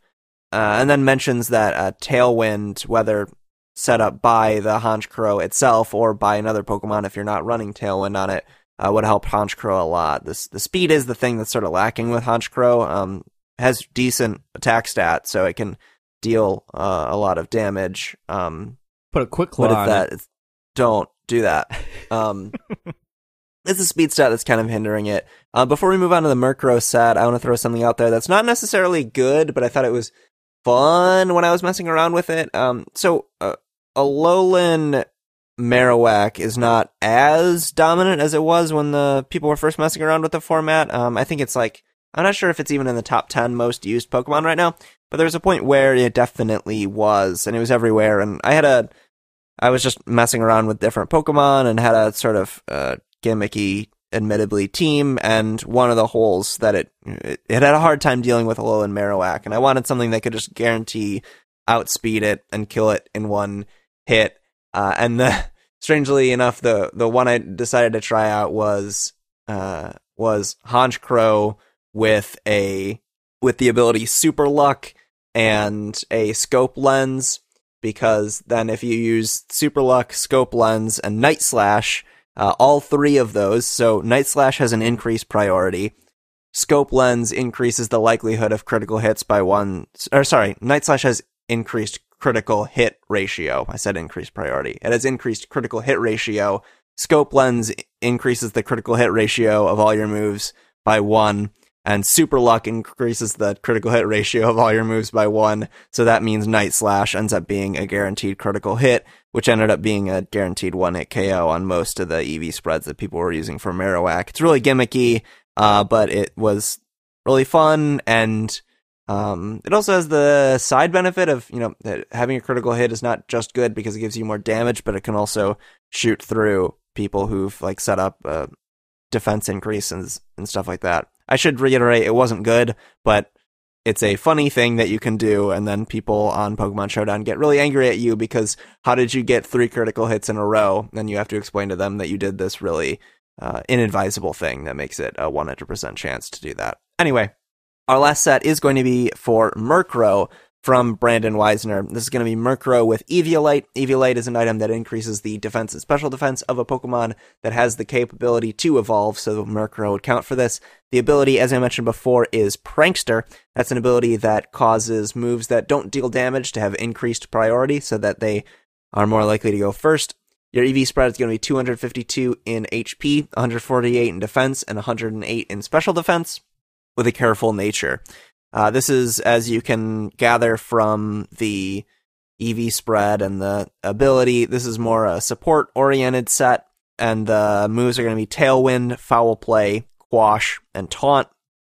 Uh, and then mentions that uh, Tailwind, whether set up by the Honchkrow itself or by another Pokemon if you're not running Tailwind on it, uh, would help Honchkrow a lot. This the speed is the thing that's sort of lacking with Honchkrow. Um, has decent attack stats, so it can deal uh, a lot of damage. Um, Put a quick claw on if that it. don't do that. [laughs] Um, it's a speed stat that's kind of hindering it. Uh, before we move on to the Murkrow set, I want to throw something out there that's not necessarily good, but I thought it was fun when I was messing around with it. Um, so uh, Alolan Marowak is not as dominant as it was when the people were first messing around with the format. Um, I think it's like I'm not sure if it's even in the top ten most used Pokemon right now, but there was a point where it definitely was, and it was everywhere. And I had a I was just messing around with different Pokemon and had a sort of uh, gimmicky, admittedly, team. And one of the holes that it, it it had a hard time dealing with Alolan Marowak, and I wanted something that could just guarantee outspeed it and kill it in one hit. Uh, and the [laughs] strangely enough, the the one I decided to try out was uh, was Honchkrow with a with the ability Super Luck and a scope lens because then if you use Super Luck, Scope Lens, and Night Slash, uh, all three of those, so Night Slash has an increased priority. Scope Lens increases the likelihood of critical hits by one, or sorry, Night Slash has increased critical hit ratio. I said increased priority. It has increased critical hit ratio. Scope Lens increases the critical hit ratio of all your moves by one and super luck increases the critical hit ratio of all your moves by one. So that means Night Slash ends up being a guaranteed critical hit, which ended up being a guaranteed one hit KO on most of the EV spreads that people were using for Marowak. It's really gimmicky, uh, but it was really fun and um, it also has the side benefit of, you know, having a critical hit is not just good because it gives you more damage, but it can also shoot through people who've like set up uh, defense increases and stuff like that. I should reiterate it wasn't good, but it's a funny thing that you can do, and then people on Pokemon Showdown get really angry at you because how did you get three critical hits in a row? And you have to explain to them that you did this really uh, inadvisable thing that makes it a 100% chance to do that. Anyway, our last set is going to be for Murkrow from Brandon Weisner. This is going to be Murkrow with Eviolite. Eviolite is an item that increases the defense and special defense of a Pokemon that has the capability to evolve, so Murkrow would count for this. The ability, as I mentioned before, is Prankster. That's an ability that causes moves that don't deal damage to have increased priority so that they are more likely to go first. Your EV spread is going to be 252 in HP, 148 in defense, and 108 in special defense with a careful nature. Uh, this is, as you can gather from the EV spread and the ability, this is more a support oriented set, and the moves are going to be Tailwind, Foul Play, Quash, and Taunt.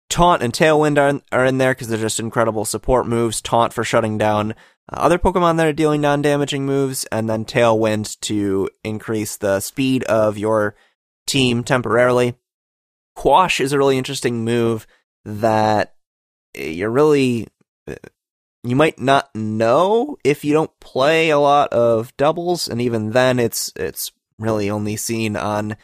Taunt and Tailwind are in, are in there because they're just incredible support moves. Taunt for shutting down uh, other Pokemon that are dealing non damaging moves, and then Tailwind to increase the speed of your team temporarily. Quash is a really interesting move that you're really you might not know if you don't play a lot of doubles and even then it's it's really only seen on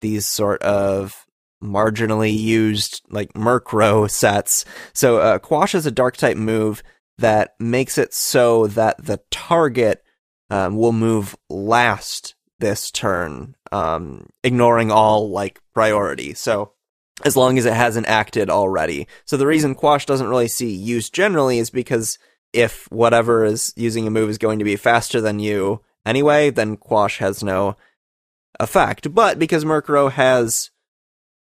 these sort of marginally used like Murkrow sets. So uh, Quash is a dark type move that makes it so that the target um, will move last this turn, um, ignoring all like priority. So as long as it hasn't acted already. So the reason Quash doesn't really see use generally is because if whatever is using a move is going to be faster than you anyway, then Quash has no effect. But because Murkrow has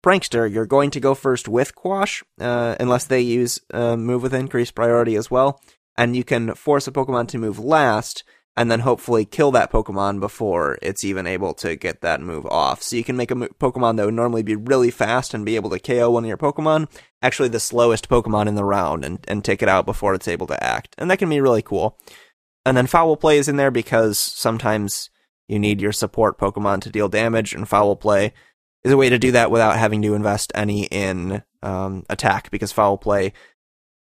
Prankster, you're going to go first with Quash, uh, unless they use a move with increased priority as well. And you can force a Pokemon to move last, and then hopefully kill that Pokemon before it's even able to get that move off. So you can make a mo- Pokemon that would normally be really fast and be able to KO one of your Pokemon, actually the slowest Pokemon in the round, and, and take it out before it's able to act. And that can be really cool. And then Foul Play is in there because sometimes you need your support Pokemon to deal damage, and Foul Play is a way to do that without having to invest any in um, attack, because Foul Play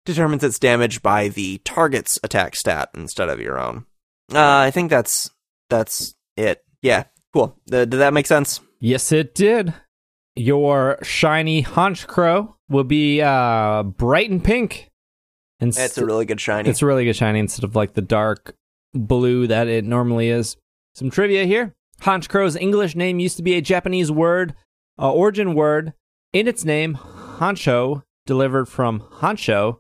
determines its damage by the target's attack stat instead of your own. Uh, I think that's that's it. Yeah, cool. Uh, did that make sense? Yes, it did. Your shiny Honchkrow will be uh, bright and pink. And It's a really good shiny. It's a really good shiny instead of like the dark blue that it normally is. Some trivia here. Honchkrow's English name used to be a Japanese word, uh, origin word. In its name, Honcho, delivered from Honcho.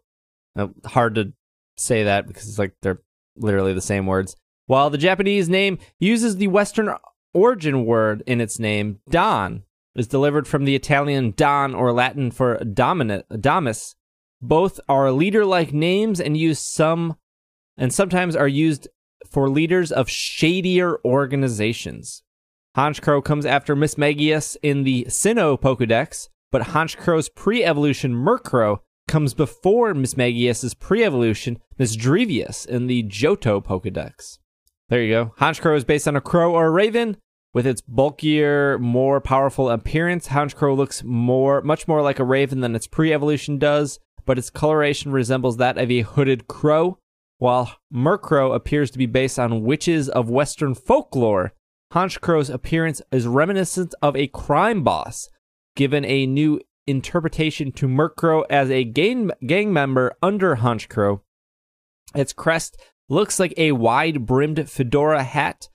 Uh, hard to say that because it's like they're literally the same words. While the Japanese name uses the Western origin word in its name, Don is delivered from the Italian Don or Latin for dominant, Damus. Both are leader-like names and use some and sometimes are used for leaders of shadier organizations. Honchkrow comes after Mismagius in the Sinnoh Pokedex, but Honchkrow's pre-evolution Murkrow comes before Mismagius's pre-evolution Misdreavus in the Johto Pokedex. There you go. Honchkrow is based on a crow or a raven. With its bulkier, more powerful appearance, Honchkrow looks more, much more like a raven than its pre-evolution does, but its coloration resembles that of a hooded crow. While Murkrow appears to be based on witches of Western folklore, Honchkrow's appearance is reminiscent of a crime boss, given a new interpretation to Murkrow as a gang, gang member under Honchkrow. Its crest looks like a wide brimmed fedora hat,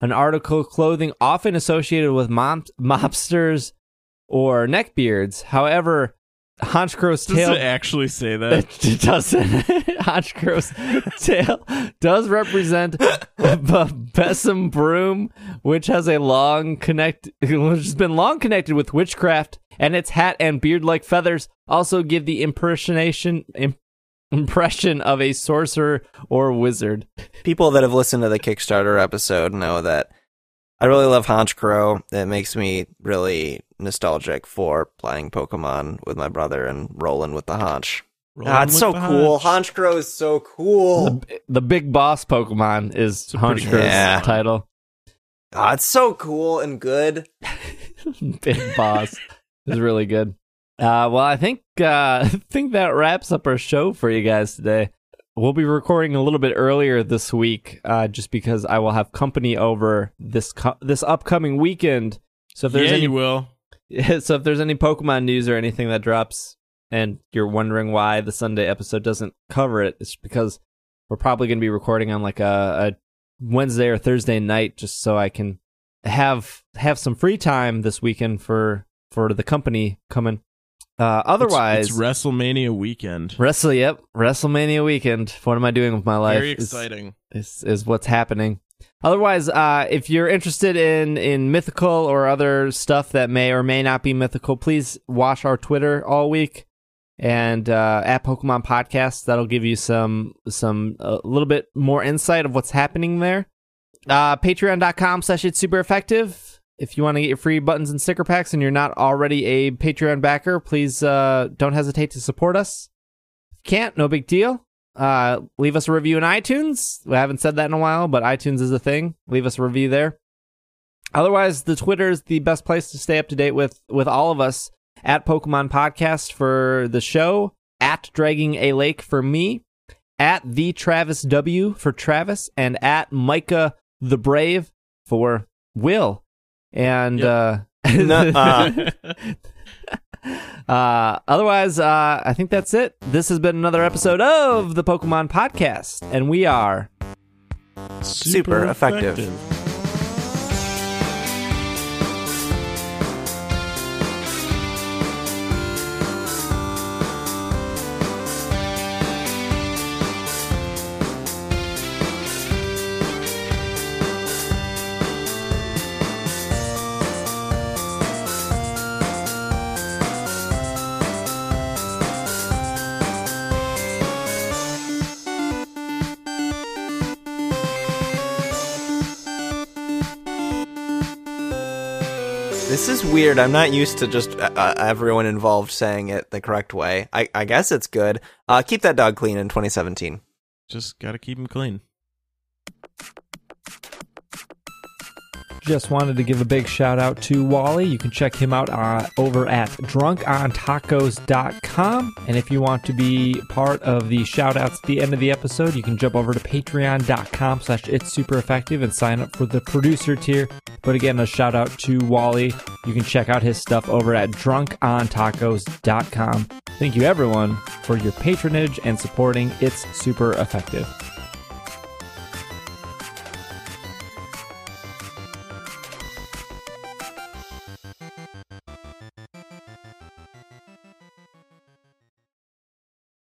an article of clothing often associated with mom- [laughs] mobsters or neckbeards. However, Honchkrow's Does tail. it actually say [laughs] that? It doesn't. [laughs] Honchkrow's tail does represent the Besom Broom, which has a long connect, which has been long connected with witchcraft, and its hat and beard-like feathers also give the impersonation im- impression of a sorcerer or wizard. People that have listened to the Kickstarter episode know that I really love Honchkrow. It makes me really nostalgic for playing Pokemon with my brother and rolling with the Honch. Ah, it's so cool. Honch. Honchkrow is so cool. The big boss Pokemon is a pretty- Honchkrow's Yeah. title. Ah, it's so cool and good. [laughs] Big Boss is really good. Uh, well, I think uh, [laughs] I think that wraps up our show for you guys today. We'll be recording a little bit earlier this week, uh, just because I will have company over this co- this upcoming weekend. So if there's yeah, any you will. [laughs] so if there's any Pokemon news or anything that drops, and you're wondering why the Sunday episode doesn't cover it, it's because we're probably going to be recording on like a, a Wednesday or Thursday night, just so I can have have some free time this weekend for for the company coming. Uh, otherwise, it's, it's WrestleMania weekend. Wrestle, yep, WrestleMania weekend. What am I doing with my life? Very exciting. is is what's happening. Otherwise, uh, if you're interested in in mythical or other stuff that may or may not be mythical, please watch our Twitter all week and uh, at Pokemon Podcast. That'll give you some some a little bit more insight of what's happening there. Uh, Patreon.com slash it's super effective. If you want to get your free buttons and sticker packs and you're not already a Patreon backer, please uh, don't hesitate to support us. If you can't, no big deal uh leave us a review in iTunes. We haven't said that in a while, but iTunes is a thing. Leave us a review there. Otherwise, the Twitter is the best place to stay up to date with with all of us at Pokemon Podcast for the show, at Dragging a Lake for me, at the Travis W for Travis, and at Micah the Brave for Will. And [laughs] Nuh-uh. uh [laughs] Uh, otherwise, uh, I think that's it. This has been another episode of the Pokemon Podcast, and we are Super effective. This weird. I'm not used to just uh, uh, everyone involved saying it the correct way. I, I guess it's good. Uh, keep that dog clean in 2017. Just gotta keep him clean. Just wanted to give a big shout out to Wally. You can check him out uh, over at drunkontacos.com. And if you want to be part of the shout outs at the end of the episode, you can jump over to patreon.com slash it's super effective and sign up for the producer tier. But again, a shout out to Wally. You can check out his stuff over at drunkontacos.com. Thank you everyone for your patronage and supporting It's Super Effective.